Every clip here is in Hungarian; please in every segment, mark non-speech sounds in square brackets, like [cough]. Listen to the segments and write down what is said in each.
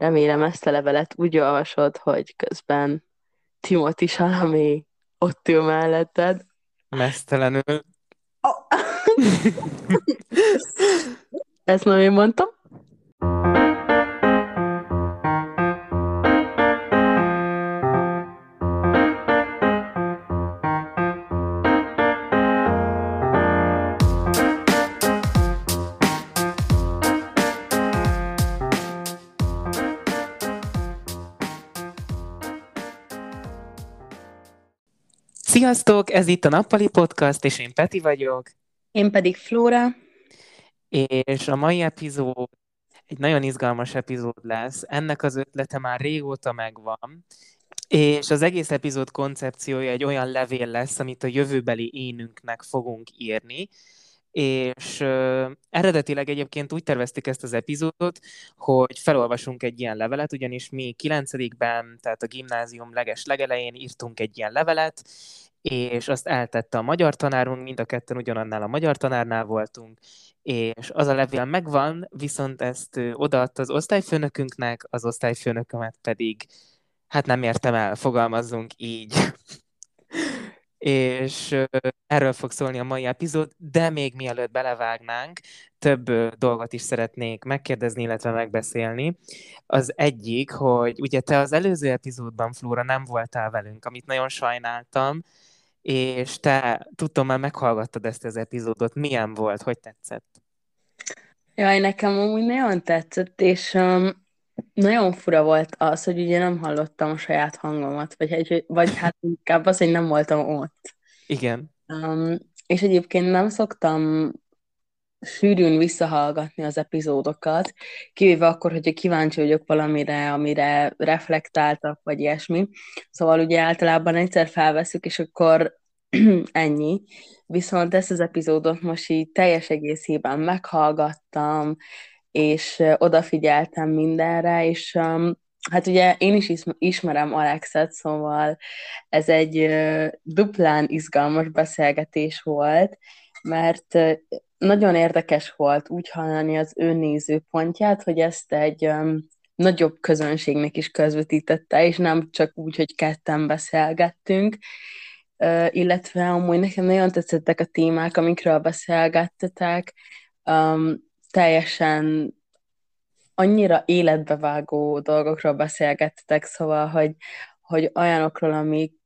Remélem ezt a levelet úgy olvasod, hogy közben Timothy Chalamet ott ül melletted. Mesztelenül. Oh. [laughs] Ezt nem én mondtam. Sziasztok, ez itt a Nappali Podcast, és én Peti vagyok. Én pedig Flóra. És a mai epizód egy nagyon izgalmas epizód lesz. Ennek az ötlete már régóta megvan, és az egész epizód koncepciója egy olyan levél lesz, amit a jövőbeli énünknek fogunk írni, és uh, eredetileg egyébként úgy terveztük ezt az epizódot, hogy felolvasunk egy ilyen levelet, ugyanis mi kilencedikben, tehát a gimnázium leges legelején írtunk egy ilyen levelet, és azt eltette a magyar tanárunk, mind a ketten ugyanannál a magyar tanárnál voltunk, és az a levél megvan, viszont ezt odaadta az osztályfőnökünknek, az osztályfőnökömet pedig, hát nem értem el, fogalmazzunk így. [laughs] és erről fog szólni a mai epizód, de még mielőtt belevágnánk, több dolgot is szeretnék megkérdezni, illetve megbeszélni. Az egyik, hogy ugye te az előző epizódban, Flóra, nem voltál velünk, amit nagyon sajnáltam, és te tudtam már meghallgattad ezt az epizódot. Milyen volt? Hogy tetszett? Jaj, nekem amúgy nagyon tetszett, és um, nagyon fura volt az, hogy ugye nem hallottam a saját hangomat, vagy, egy, vagy hát inkább az, hogy nem voltam ott. Igen. Um, és egyébként nem szoktam sűrűn visszahallgatni az epizódokat, kivéve akkor, hogyha kíváncsi vagyok valamire, amire reflektáltak, vagy ilyesmi. Szóval ugye általában egyszer felveszük, és akkor [clears throat] ennyi. Viszont ezt az epizódot most így teljes egészében meghallgattam, és odafigyeltem mindenre, és um, hát ugye én is ismerem Alexet, szóval ez egy uh, duplán izgalmas beszélgetés volt, mert nagyon érdekes volt úgy hallani az ő nézőpontját, hogy ezt egy um, nagyobb közönségnek is közvetítette, és nem csak úgy, hogy ketten beszélgettünk, uh, illetve amúgy nekem nagyon tetszettek a témák, amikről beszélgettetek, um, teljesen annyira életbevágó dolgokról beszélgettetek, szóval, hogy, hogy olyanokról,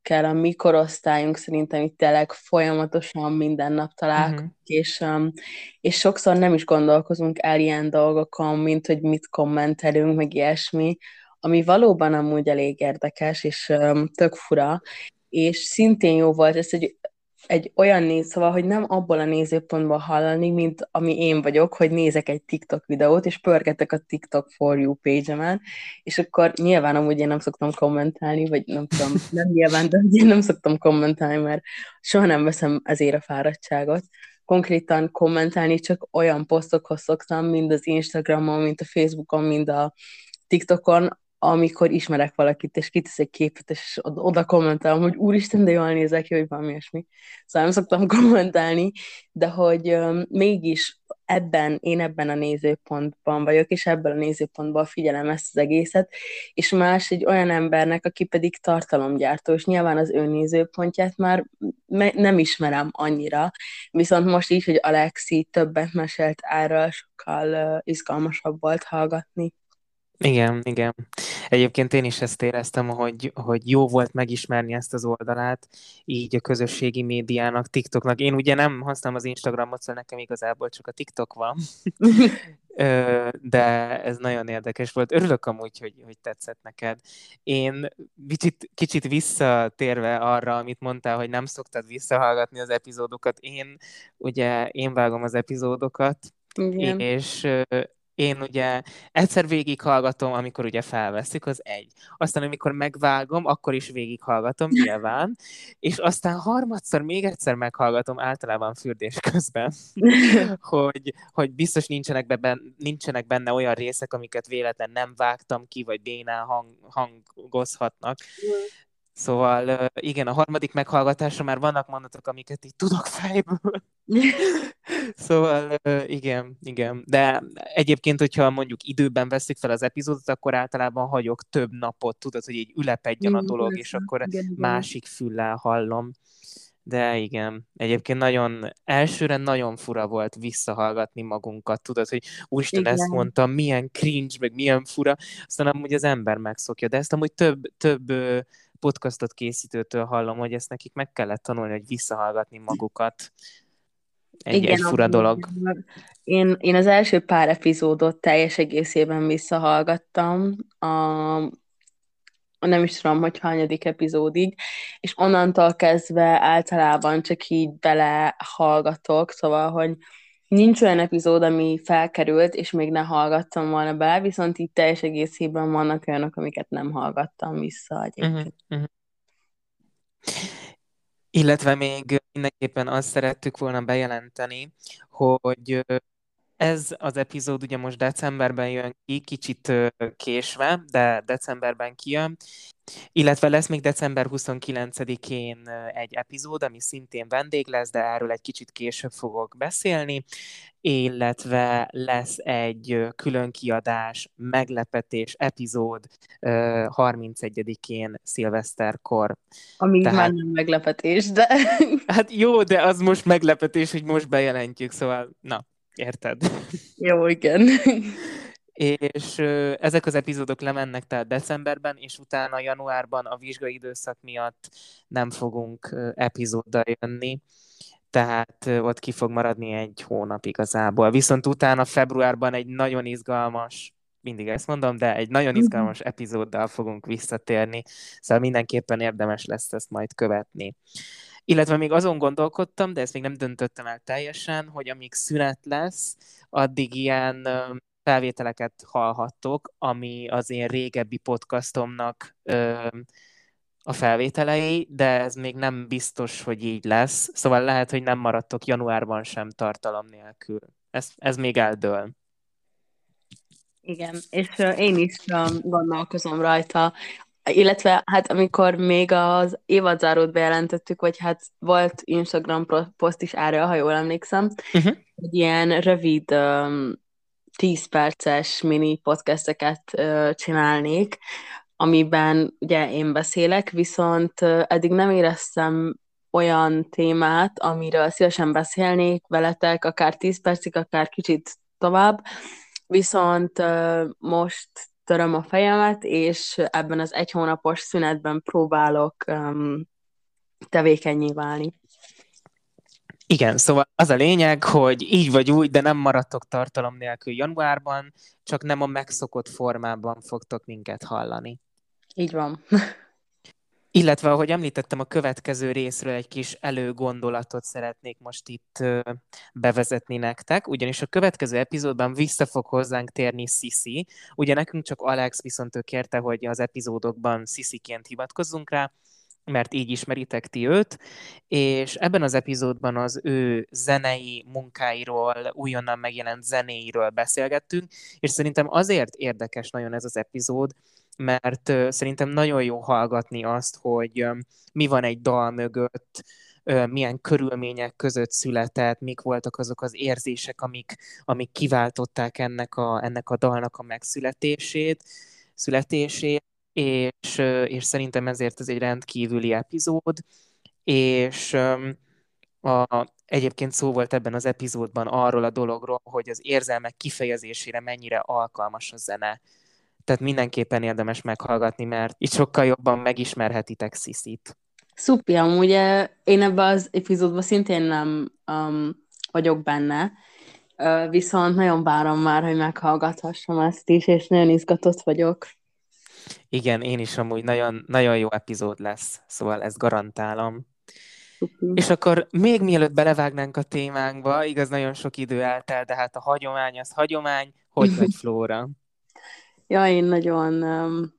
amikkel a mi korosztályunk szerintem itt tényleg folyamatosan minden nap találkozunk, uh-huh. és, um, és sokszor nem is gondolkozunk el ilyen dolgokon, mint hogy mit kommentelünk, meg ilyesmi, ami valóban amúgy elég érdekes, és um, tök fura, és szintén jó volt ez, hogy egy olyan néz, szóval, hogy nem abból a nézőpontból hallani, mint ami én vagyok, hogy nézek egy TikTok videót, és pörgetek a TikTok for you page-emen, és akkor nyilván amúgy én nem szoktam kommentálni, vagy nem tudom, nem nyilván, de én nem szoktam kommentálni, mert soha nem veszem ezért a fáradtságot. Konkrétan kommentálni csak olyan posztokhoz szoktam, mind az Instagramon, mint a Facebookon, mind a TikTokon, amikor ismerek valakit, és kitesz egy képet, és oda kommentálom, hogy úristen, de jól nézek ki, hogy valami ilyesmi. Szóval nem szoktam [laughs] kommentálni, de hogy um, mégis ebben, én ebben a nézőpontban vagyok, és ebből a nézőpontból figyelem ezt az egészet, és más egy olyan embernek, aki pedig tartalomgyártó, és nyilván az ő nézőpontját már me- nem ismerem annyira, viszont most így, hogy Alexi többet mesélt erről, sokkal uh, izgalmasabb volt hallgatni. Igen, igen. Egyébként én is ezt éreztem, hogy, hogy jó volt megismerni ezt az oldalát, így a közösségi médiának, TikToknak. Én ugye nem használom az Instagramot, szóval nekem igazából csak a TikTok van, [laughs] de ez nagyon érdekes volt. Örülök amúgy, hogy, hogy tetszett neked. Én kicsit, kicsit visszatérve arra, amit mondtál, hogy nem szoktad visszahallgatni az epizódokat, én ugye én vágom az epizódokat, Igen. és én ugye egyszer végighallgatom, amikor ugye felveszik, az egy. Aztán amikor megvágom, akkor is végighallgatom nyilván, és aztán harmadszor még egyszer meghallgatom általában fürdés közben, [laughs] hogy, hogy biztos nincsenek, be, benne, nincsenek benne olyan részek, amiket véletlen nem vágtam ki, vagy bénán hang, hangozhatnak. Szóval igen, a harmadik meghallgatásra már vannak mondatok, amiket így tudok fejből. [laughs] szóval igen, igen. De egyébként, hogyha mondjuk időben veszik fel az epizódot, akkor általában hagyok több napot, tudod, hogy így ülepedjen a dolog, és akkor másik füllel hallom. De igen, egyébként nagyon, elsőre nagyon fura volt visszahallgatni magunkat, tudod, hogy úristen, igen. ezt mondtam, milyen cringe, meg milyen fura, aztán amúgy az ember megszokja, de ezt amúgy több, több podcastot készítőtől hallom, hogy ezt nekik meg kellett tanulni, hogy visszahallgatni magukat. Egy, Igen, egy fura dolog. Én, én az első pár epizódot teljes egészében visszahallgattam, a, nem is tudom, hogy hányadik epizódig, és onnantól kezdve általában csak így belehallgatok, szóval, hogy nincs olyan epizód, ami felkerült, és még ne hallgattam volna be, viszont itt teljes egészében vannak olyanok, amiket nem hallgattam vissza egyébként. Uh-huh. Illetve még mindenképpen azt szerettük volna bejelenteni, hogy ez az epizód ugye most decemberben jön ki, kicsit késve, de decemberben kijön, illetve lesz még december 29-én egy epizód, ami szintén vendég lesz, de erről egy kicsit később fogok beszélni, illetve lesz egy külön kiadás, meglepetés epizód 31-én szilveszterkor. Ami Tehát... már nem meglepetés, de... Hát jó, de az most meglepetés, hogy most bejelentjük, szóval na, Érted? Jó, igen. és ezek az epizódok lemennek tehát decemberben, és utána januárban a vizsgai időszak miatt nem fogunk epizóddal jönni, tehát ott ki fog maradni egy hónap igazából. Viszont utána februárban egy nagyon izgalmas mindig ezt mondom, de egy nagyon mhm. izgalmas epizóddal fogunk visszatérni, szóval mindenképpen érdemes lesz ezt majd követni. Illetve még azon gondolkodtam, de ezt még nem döntöttem el teljesen, hogy amíg szünet lesz, addig ilyen felvételeket hallhattok, ami az én régebbi podcastomnak a felvételei, de ez még nem biztos, hogy így lesz. Szóval lehet, hogy nem maradtok januárban sem tartalom nélkül. Ez, ez még eldől. Igen, és én is gondolkozom rajta illetve hát amikor még az évadzárót bejelentettük, vagy hát volt Instagram poszt is erről, ha jól emlékszem, uh-huh. hogy ilyen rövid um, 10 perces mini podcasteket uh, csinálnék, amiben ugye én beszélek, viszont uh, eddig nem éreztem olyan témát, amiről szívesen beszélnék veletek, akár 10 percig, akár kicsit tovább, viszont uh, most töröm a fejemet, és ebben az egy hónapos szünetben próbálok um, tevékenyé válni. Igen, szóval az a lényeg, hogy így vagy úgy, de nem maradtok tartalom nélkül januárban, csak nem a megszokott formában fogtok minket hallani. Így van. Illetve, ahogy említettem, a következő részről egy kis előgondolatot szeretnék most itt bevezetni nektek, ugyanis a következő epizódban vissza fog hozzánk térni Sisi. Ugye nekünk csak Alex viszont ő kérte, hogy az epizódokban Sisiként hivatkozzunk rá, mert így ismeritek ti őt, és ebben az epizódban az ő zenei munkáiról, újonnan megjelent zenéiről beszélgettünk, és szerintem azért érdekes nagyon ez az epizód, mert szerintem nagyon jó hallgatni azt, hogy mi van egy dal mögött, milyen körülmények között született, mik voltak azok az érzések, amik, amik kiváltották ennek a, ennek a dalnak a megszületését, születését, és, és szerintem ezért ez egy rendkívüli epizód, és a, egyébként szó volt ebben az epizódban arról a dologról, hogy az érzelmek kifejezésére mennyire alkalmas a zene tehát mindenképpen érdemes meghallgatni, mert itt sokkal jobban megismerhetitek Sziszit. Szupi, amúgy eh, én ebben az epizódban szintén nem um, vagyok benne, viszont nagyon várom már, hogy meghallgathassam ezt is, és nagyon izgatott vagyok. Igen, én is amúgy nagyon, nagyon jó epizód lesz, szóval ezt garantálom. Szupi. És akkor még mielőtt belevágnánk a témánkba, igaz, nagyon sok idő eltelt, de hát a hagyomány az hagyomány, hogy vagy [laughs] Flóra? Ja, én nagyon um,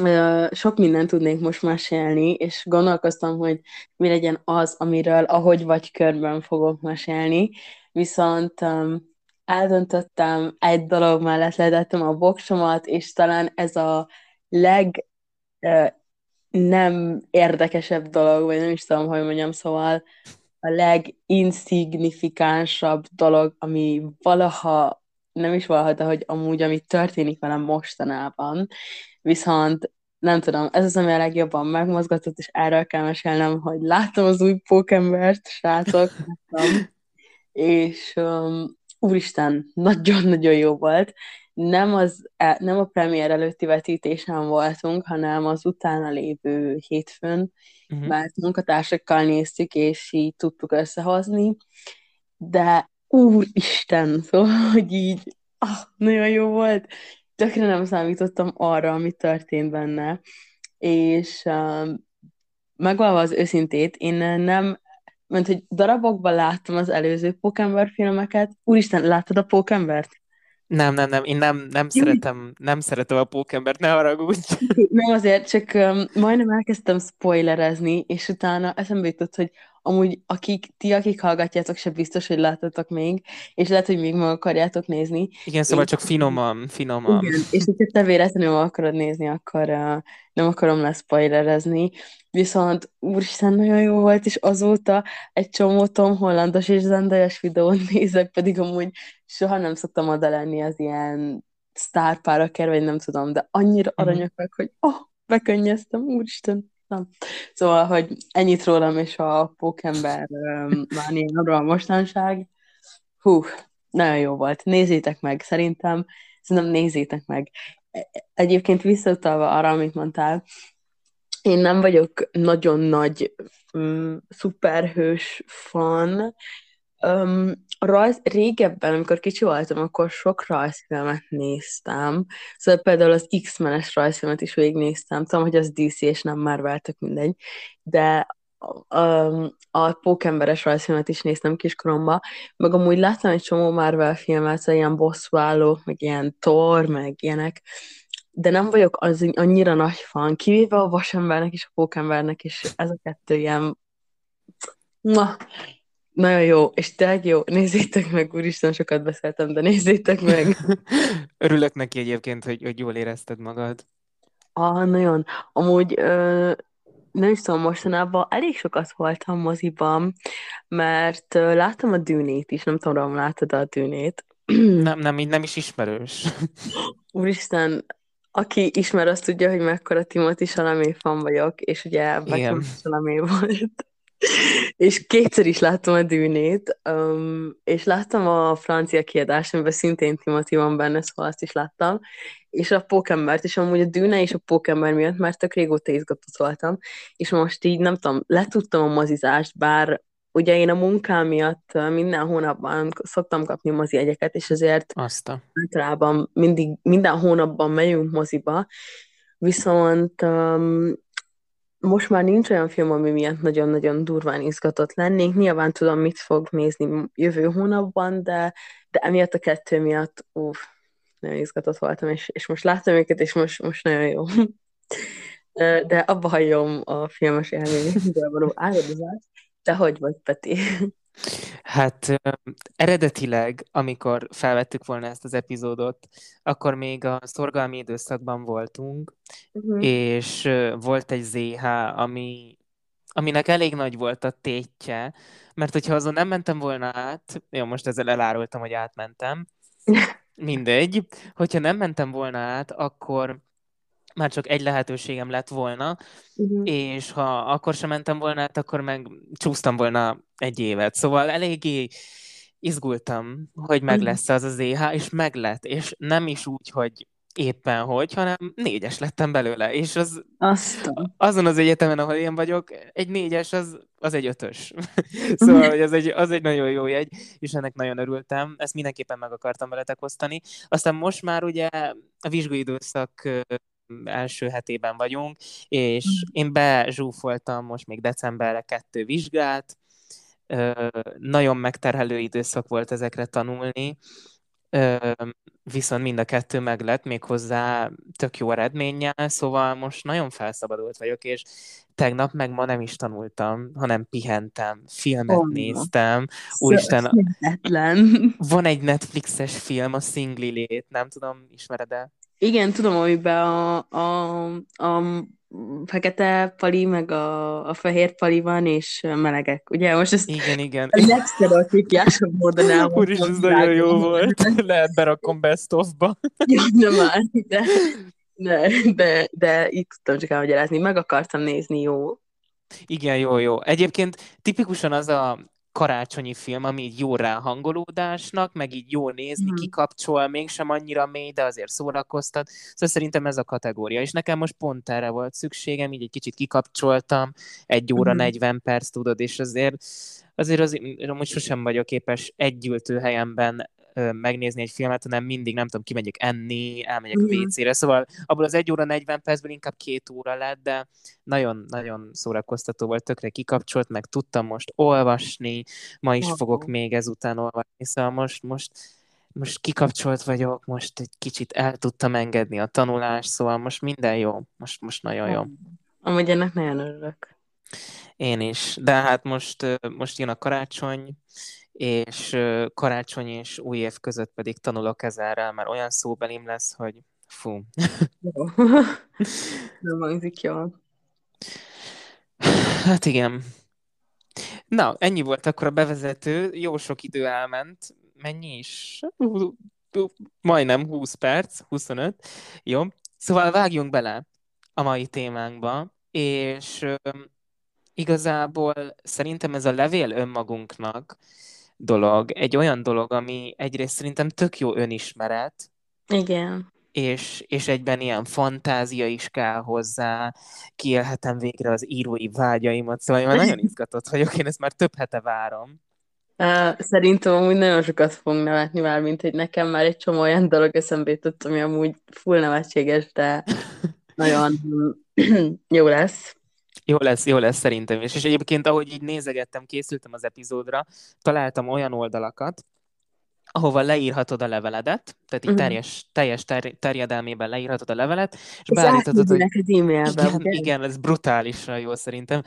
uh, sok mindent tudnék most mesélni, és gondolkoztam, hogy mi legyen az, amiről ahogy vagy körben fogok mesélni, viszont um, eldöntöttem, egy dolog mellett ledettem a boksomat, és talán ez a leg uh, nem érdekesebb dolog, vagy nem is tudom, hogy mondjam, szóval a leginsignifikánsabb dolog, ami valaha, nem is valaha, de hogy amúgy, ami történik velem mostanában, viszont nem tudom, ez az, ami a legjobban megmozgatott, és erről kell mesélnem, hogy láttam az új pókembert, srácok, láttam, [laughs] és um, úristen, nagyon-nagyon jó volt. Nem, az, e, nem a premier előtti vetítésen voltunk, hanem az utána lévő hétfőn, uh-huh. mert munkatársakkal néztük, és így tudtuk összehozni, de úristen, [laughs] szóval, hogy így ah, nagyon jó volt. Tökre nem számítottam arra, ami történt benne, és um, megvalva az őszintét, én nem mert hogy darabokban láttam az előző Pókember filmeket. Úristen, láttad a Pókembert? Nem, nem, nem, én nem, nem szeretem, nem szeretem a pókembert, ne haragudj. Nem azért, csak um, majdnem elkezdtem spoilerezni, és utána eszembe jutott, hogy amúgy akik, ti, akik hallgatjátok, se biztos, hogy láttatok még, és lehet, hogy még meg akarjátok nézni. Igen, szóval és, csak finoman, finoman. Igen, és hogyha te véletlenül akarod nézni, akkor uh, nem akarom leszpoilerezni. Viszont úristen, nagyon jó volt, és azóta egy csomó Tom Hollandos és Zendajas videót [laughs] nézek, pedig amúgy soha nem szoktam oda lenni az ilyen sztárpára vagy nem tudom, de annyira mhm. aranyak meg, hogy oh, bekönnyeztem, úristen. Nem. Szóval, hogy ennyit rólam és a pókember mániáról mostanság. Hú, nagyon jó volt. Nézzétek meg, szerintem, szerintem nézzétek meg. E, egyébként visszautalva arra, amit mondtál, én nem vagyok nagyon nagy um, szuperhős fan, Um, rajz, régebben, amikor kicsi voltam, akkor sok rajzfilmet néztem. Szóval például az X-menes rajzfilmet is végignéztem. Tudom, hogy az DC és nem Marvel, tök mindegy. De um, a pókemberes rajzfilmet is néztem kiskoromban, meg amúgy láttam egy csomó Marvel filmet, szóval ilyen bosszúállók, meg ilyen Thor, meg ilyenek, de nem vagyok az annyira nagy fan, kivéve a vasembernek és a pókembernek, és ez a kettő ilyen... Na, nagyon jó, és tényleg jó, nézzétek meg, úristen, sokat beszéltem, de nézzétek meg. [laughs] Örülök neki egyébként, hogy, hogy jól érezted magad. Ah, nagyon. Amúgy ö, nem is tudom, mostanában elég sokat voltam moziban, mert ö, láttam a dűnét is, nem tudom, láttad a dűnét. [clears throat] nem, nem, nem is ismerős. [laughs] Úristen, aki ismer, azt tudja, hogy mekkora Timothy Salamé fan vagyok, és ugye Beckham Salamé volt és kétszer is láttam a dűnét, um, és láttam a francia kiadást, amiben szintén Timothy van benne, szóval azt is láttam, és a Pókembert, és amúgy a dűne és a Pókember miatt már tök régóta izgatott voltam, és most így nem tudom, letudtam a mozizást, bár ugye én a munkám miatt minden hónapban szoktam kapni mozi egyeket, és ezért Azta. általában mindig, minden hónapban megyünk moziba, viszont um, most már nincs olyan film, ami miatt nagyon-nagyon durván izgatott lennék. Nyilván tudom, mit fog nézni jövő hónapban, de, de emiatt a kettő miatt uff, nagyon izgatott voltam, és, és most láttam őket, és most, most nagyon jó. De abba hagyom a filmes élményekből való áradozást. Te hogy vagy, Peti? Hát eredetileg, amikor felvettük volna ezt az epizódot, akkor még a szorgalmi időszakban voltunk, uh-huh. és volt egy ZH, ami, aminek elég nagy volt a tétje, mert hogyha azon nem mentem volna át, jó, most ezzel elárultam, hogy átmentem, [laughs] mindegy, hogyha nem mentem volna át, akkor már csak egy lehetőségem lett volna, uh-huh. és ha akkor sem mentem volna át, akkor meg csúsztam volna egy évet. Szóval eléggé izgultam, hogy meg mhm. lesz az az EH, és meg lett, és nem is úgy, hogy éppen hogy, hanem négyes lettem belőle, és az Aztán. azon az egyetemen, ahol én vagyok, egy négyes az, az egy ötös. [laughs] szóval hogy az, egy, az egy nagyon jó jegy, és ennek nagyon örültem, ezt mindenképpen meg akartam veletek osztani. Aztán most már ugye a vizsgai időszak első hetében vagyunk, és mm. én bezsúfoltam most még decemberre kettő vizsgát, nagyon megterhelő időszak volt ezekre tanulni, viszont mind a kettő meg lett, méghozzá tök jó eredménnyel, szóval most nagyon felszabadult vagyok, és tegnap meg ma nem is tanultam, hanem pihentem, filmet oh, néztem. Úristen, van egy Netflixes film, a Singley Lét, nem tudom, ismered-e? Igen, tudom, amiben a, a, a fekete pali, meg a, a fehér pali van, és melegek. Ugye most ezt Igen, igen. a legsztereotípiásabb módon elmondtam. Úr is, ez nagyon jó volt. Lehet berakom best of-ba. [laughs] Ja, nem már, de, de, de, de itt tudtam csak elmagyarázni. Meg akartam nézni, jó. Igen, jó, jó. Egyébként tipikusan az a karácsonyi film, ami így jó rá hangolódásnak, meg így jó nézni, Mhm. kikapcsol, mégsem annyira mély, de azért szórakoztat. Szóval szerintem ez a kategória. És nekem most pont erre volt szükségem, így egy kicsit kikapcsoltam, egy óra, Mhm. 40 perc, tudod, és azért azért az, amúgy sosem vagyok képes egy ültőhelyemben ö, megnézni egy filmet, hanem mindig, nem tudom, kimegyek enni, elmegyek a Mhm. WC-re, szóval abból az egy óra 40 percből inkább két óra lett, de nagyon-nagyon szórakoztató volt, tökre kikapcsolt, meg tudtam most olvasni, ma is Wow. fogok még ezután olvasni, szóval most, most, most kikapcsolt vagyok, most egy kicsit el tudtam engedni a tanulást, szóval most minden jó, most, most nagyon jó. Amúgy ennek nagyon örülök. Én is, de hát most, most jön a karácsony, és karácsony és új év között pedig tanulok ezerrel, mert olyan szóbelim lesz, hogy fú. Jó. [laughs] Nem hangzik jól. Hát igen. Na, ennyi volt akkor a bevezető, jó sok idő elment. Mennyi is? Majdnem 20 perc, 25. Jó, szóval vágjunk bele a mai témánkba, és igazából szerintem ez a levél önmagunknak dolog, egy olyan dolog, ami egyrészt szerintem tök jó önismeret, Igen. és, és egyben ilyen fantázia is kell hozzá, kiélhetem végre az írói vágyaimat, szóval én már nagyon izgatott vagyok, én ezt már több hete várom. Szerintem amúgy nagyon sokat fogunk nevetni már, mint hogy nekem már egy csomó olyan dolog eszembe jutott, ami amúgy full nevetséges, de [laughs] nagyon jó lesz. Jó lesz, jó lesz szerintem is. És egyébként, ahogy így nézegettem, készültem az epizódra, találtam olyan oldalakat, ahova leírhatod a leveledet, tehát így Mhm. teljes, teljes ter- terjedelmében leírhatod a levelet, és beállíthatod, hogy neked e-mailbe, igen, ugye? igen, ez brutálisan jó szerintem.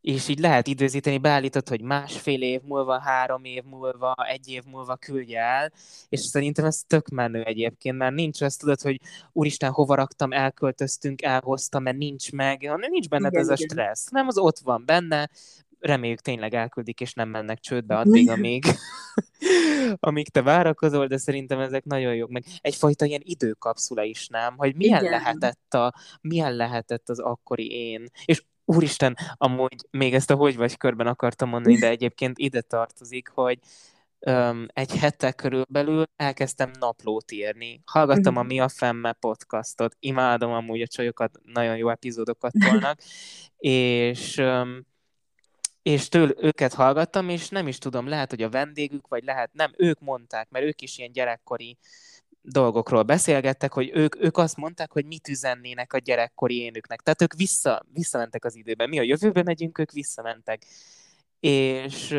És így lehet időzíteni, beállítod, hogy másfél év múlva, három év múlva, egy év múlva küldje el, és szerintem ez tök menő egyébként, mert nincs azt, tudod, hogy úristen, hova raktam, elköltöztünk, elhoztam, mert nincs meg, hanem nincs benned Igen, ez a igen. stressz, nem, az ott van benne, reméljük tényleg elküldik, és nem mennek csődbe addig, amíg, [laughs] amíg te várakozol, de szerintem ezek nagyon jók, meg egyfajta ilyen időkapszula is, nem? Hogy milyen Igen. lehetett, a, milyen lehetett az akkori én, és úristen, amúgy még ezt a hogy vagy körben akartam mondani, de egyébként ide tartozik, hogy um, egy hete körülbelül elkezdtem naplót írni. Hallgattam a Mhm. Mi a Femme podcastot, imádom amúgy a csajokat, nagyon jó epizódokat tolnak, [laughs] és um, és től őket hallgattam, és nem is tudom, lehet, hogy a vendégük, vagy lehet, nem, ők mondták, mert ők is ilyen gyerekkori dolgokról beszélgettek, hogy ők, ők azt mondták, hogy mit üzennének a gyerekkori énüknek. Tehát ők vissza, visszamentek az időben. Mi a jövőbe megyünk, ők visszamentek. És,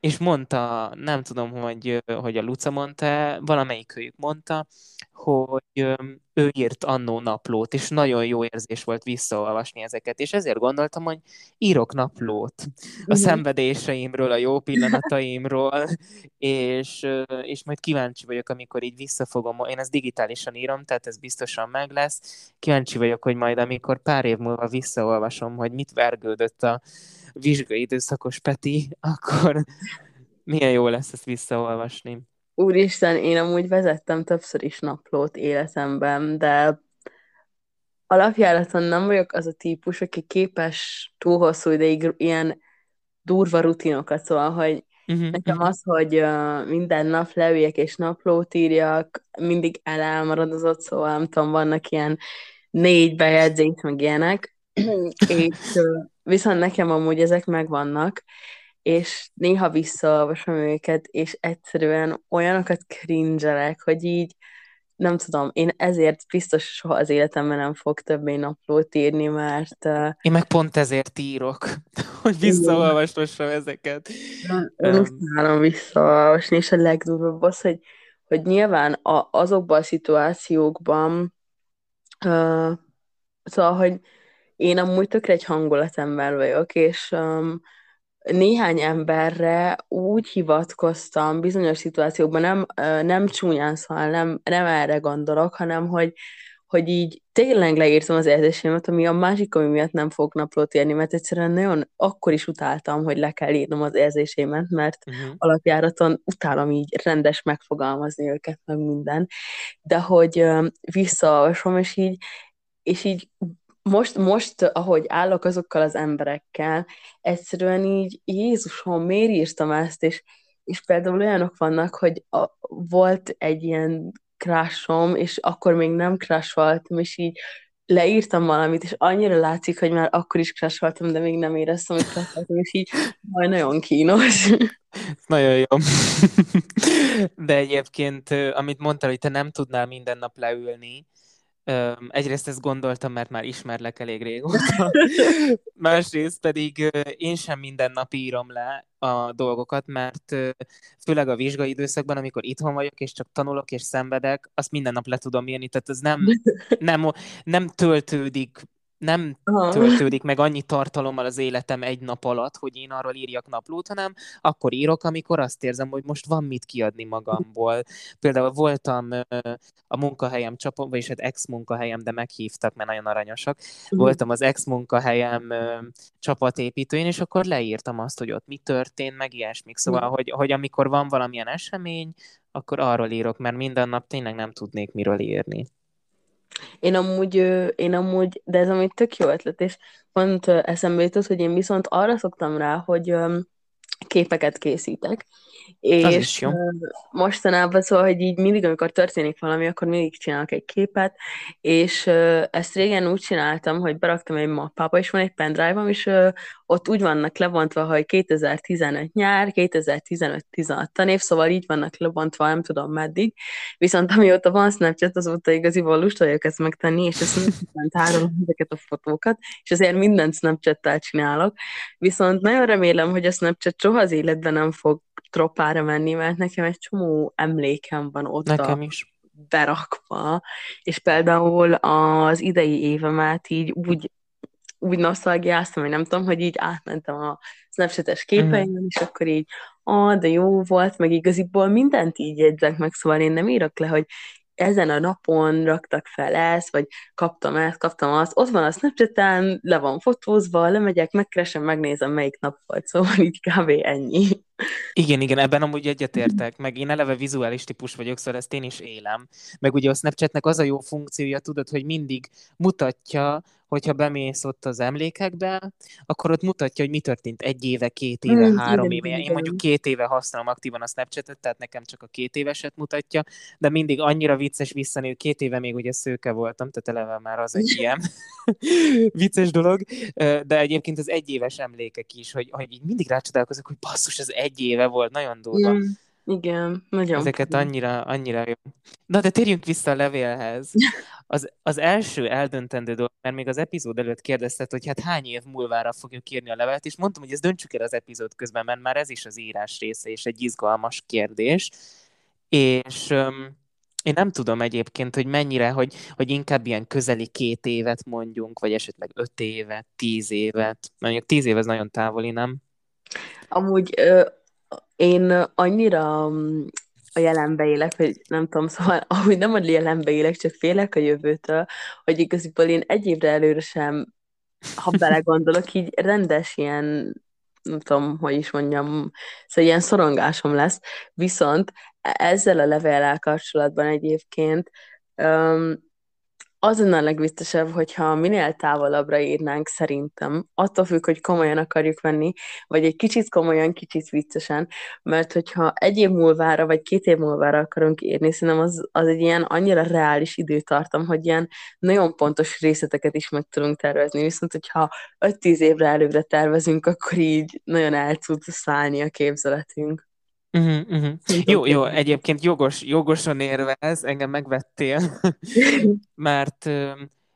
és mondta, nem tudom, hogy, hogy a Luca mondta, valamelyik őjük mondta, hogy ő írt annó naplót, és nagyon jó érzés volt visszaolvasni ezeket, és ezért gondoltam, hogy írok naplót a Mhm. szenvedéseimről, a jó pillanataimról, és, és majd kíváncsi vagyok, amikor így visszafogom, én ezt digitálisan írom, tehát ez biztosan meg lesz, kíváncsi vagyok, hogy majd amikor pár év múlva visszaolvasom, hogy mit vergődött a vizsgai időszakos Peti, akkor milyen jó lesz ezt visszaolvasni. Úristen, én amúgy vezettem többször is naplót életemben, de alapjáraton nem vagyok az a típus, aki képes túl hosszú ideig ilyen durva rutinokat, szóval, hogy Uh-huh, nekem az, hogy uh, minden nap leüljek és naplót írjak, mindig elálmaradozott, szóval nem tudom, vannak ilyen négy bejegyzés, meg ilyenek, [clears throat] és uh, viszont nekem amúgy ezek megvannak, és néha visszaolvasom őket, és egyszerűen olyanokat cringe hogy így nem tudom, én ezért biztos soha az életemben nem fog többé naplót írni, mert uh, Én meg pont ezért írok, [laughs] hogy visszaolvastassam ezeket. én Öm. utálom visszaolvasni, és a legdurvább az, hogy, hogy nyilván a, azokban a szituációkban uh, szóval, hogy én amúgy tökre egy hangulatember vagyok, és um, néhány emberre úgy hivatkoztam bizonyos szituációkban, nem, nem csúnyán szóval, nem, nem erre gondolok, hanem hogy, hogy így tényleg leírtam az érzéseimet, ami a másik, ami miatt nem fog naplót írni, mert egyszerűen nagyon akkor is utáltam, hogy le kell írnom az érzéseimet, mert uh-huh. alapjáraton utálom így rendes megfogalmazni őket, meg minden. De hogy visszaolvasom, és így, és így most, most, ahogy állok azokkal az emberekkel, egyszerűen így, Jézusom, miért írtam ezt, és, és például olyanok vannak, hogy a, volt egy ilyen crushom, és akkor még nem crush voltam, és így leírtam valamit, és annyira látszik, hogy már akkor is crush voltam, de még nem éreztem, hogy crush voltam, és így majd nagyon kínos. Nagyon jó. De egyébként, amit mondtál, hogy te nem tudnál minden nap leülni, Egyrészt ezt gondoltam, mert már ismerlek elég régóta, [laughs] másrészt pedig én sem minden nap írom le a dolgokat, mert főleg a vizsgai időszakban, amikor itthon vagyok, és csak tanulok és szenvedek, azt minden nap le tudom írni, tehát ez nem, [laughs] nem, nem töltődik nem Aha. töltődik meg annyi tartalommal az életem egy nap alatt, hogy én arról írjak naplót, hanem akkor írok, amikor azt érzem, hogy most van mit kiadni magamból. Például voltam a munkahelyem csapon, vagyis hát ex-munkahelyem, de meghívtak, mert nagyon aranyosak. Uh-huh. Voltam az ex-munkahelyem csapatépítőjén, és akkor leírtam azt, hogy ott mi történt, meg ilyesmik. Szóval, uh-huh. hogy, hogy amikor van valamilyen esemény, akkor arról írok, mert minden nap tényleg nem tudnék miről írni. Én amúgy, én amúgy, de ez amúgy tök jó ötlet, és pont eszembe jutott, hogy én viszont arra szoktam rá, hogy képeket készítek, és mostanában szóval, hogy így mindig, amikor történik valami, akkor mindig csinálok egy képet, és ezt régen úgy csináltam, hogy beraktam egy mappába, és van egy pendrive-om, és ott úgy vannak lebontva, hogy 2015 nyár, 2015-16 tanév, szóval így vannak lebontva, nem tudom meddig, viszont amióta van Snapchat, azóta igaziból lusta vagyok ezt megtenni, és ezt mindent tárolom ezeket a fotókat, és azért mindent Snapchat-tel csinálok, viszont nagyon remélem, hogy a Snapchat soha az életben nem fog tropára menni, mert nekem egy csomó emlékem van ott nekem is. berakva, és például az idei évemet így úgy úgy nosztalgiáztam, hogy nem tudom, hogy így átmentem a Snapchat-es képeimben, uh-huh. és akkor így, ah, de jó volt, meg igaziból mindent így jegyzek meg, szóval én nem írok le, hogy ezen a napon raktak fel ezt, vagy kaptam ezt, kaptam azt, ott van a Snapchat-en, le van fotózva, lemegyek, megkeresem, megnézem, melyik nap volt, szóval így kb. ennyi. Igen, igen, ebben amúgy egyetértek, meg én eleve vizuális típus vagyok, szóval ezt én is élem. Meg ugye a Snapchatnek az a jó funkciója, tudod, hogy mindig mutatja, hogyha bemész ott az emlékekbe, akkor ott mutatja, hogy mi történt egy éve, két éve, mm, három igen, éve. Igen. Én mondjuk két éve használom aktívan a Snapchatet, tehát nekem csak a két éveset mutatja, de mindig annyira vicces visszanézni, két éve még ugye szőke voltam, tehát eleve már az egy ilyen [laughs] [laughs] vicces dolog, de egyébként az egyéves emlékek is, hogy, hogy így mindig rácsodálkozok, hogy basszus, ez egy éve volt, nagyon durva. Mm. Igen, nagyon. Ezeket annyira, annyira jó. Na, de térjünk vissza a levélhez. [laughs] Az, az első eldöntendő dolog, mert még az epizód előtt kérdezted, hogy hát hány év múlvára fogjuk írni a levelet, és mondtam, hogy ezt döntsük el az epizód közben, mert már ez is az írás része, és egy izgalmas kérdés. És um, én nem tudom egyébként, hogy mennyire, hogy, hogy inkább ilyen közeli két évet mondjunk, vagy esetleg öt évet, tíz évet. Mondjuk tíz év ez nagyon távoli, nem? Amúgy ö, én annyira mm, a jelenbe élek, hogy nem tudom, szóval [laughs] ahogy nem a jelenbe élek, csak félek a jövőtől, hogy igaziból én egy évre előre sem, ha belegondolok, így rendes ilyen nem tudom, hogy is mondjam, szóval ilyen szorongásom lesz, viszont ezzel a levéllel kapcsolatban egyébként um, az lenne a legbiztosabb, hogyha minél távolabbra írnánk szerintem, attól függ, hogy komolyan akarjuk venni, vagy egy kicsit komolyan, kicsit viccesen, mert hogyha egy év múlvára, vagy két év múlvára akarunk írni, szerintem az, az egy ilyen annyira reális időtartam, hogy ilyen nagyon pontos részleteket is meg tudunk tervezni, viszont hogyha 5-10 évre előre tervezünk, akkor így nagyon el tud szállni a képzeletünk. Uh-huh, uh-huh. Jó, jó, egyébként jogos, jogosan érvez, engem megvettél, [laughs] mert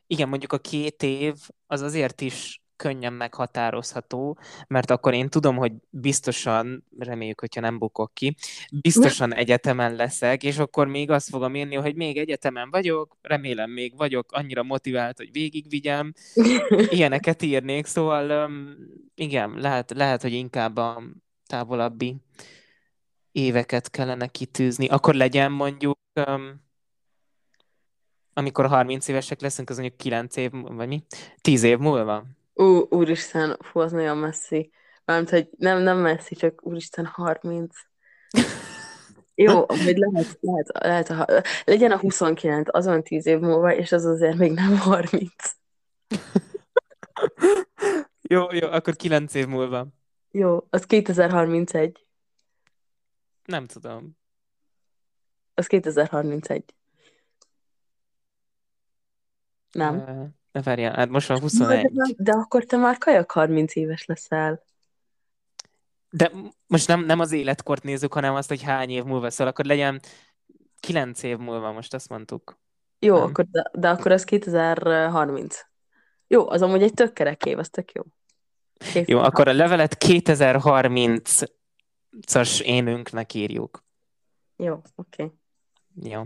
igen, mondjuk a két év az azért is könnyen meghatározható, mert akkor én tudom, hogy biztosan, reméljük, hogyha nem bukok ki, biztosan egyetemen leszek, és akkor még azt fogom írni, hogy még egyetemen vagyok, remélem még vagyok annyira motivált, hogy végigvigyem, [laughs] ilyeneket írnék, szóval igen, lehet, lehet hogy inkább a távolabbi éveket kellene kitűzni, akkor legyen mondjuk um, amikor 30 évesek leszünk, az mondjuk 9 év, vagy mi? 10 év múlva? Ú, úristen, fú, az nagyon messzi. Mármint, hogy nem, nem messzi, csak úristen, 30. [laughs] Jó, vagy lehet, lehet, lehet a, legyen a 29, azon 10 év múlva, és az azért még nem 30. [laughs] jó, jó, akkor 9 év múlva. Jó, az 2031. Nem tudom. Az 2031. Nem. Ne várjál, hát most van 21. De, de akkor te már kajak 30 éves leszel. De most nem, nem az életkort nézzük, hanem azt, hogy hány év múlva, szóval akkor legyen 9 év múlva, most azt mondtuk. Jó, akkor, de, de akkor az 2030. Jó, az amúgy egy tök kerek év, az tök jó. 2030. Jó, akkor a levelet 2030-as énünknek írjuk. Jó, oké. Okay. Jó.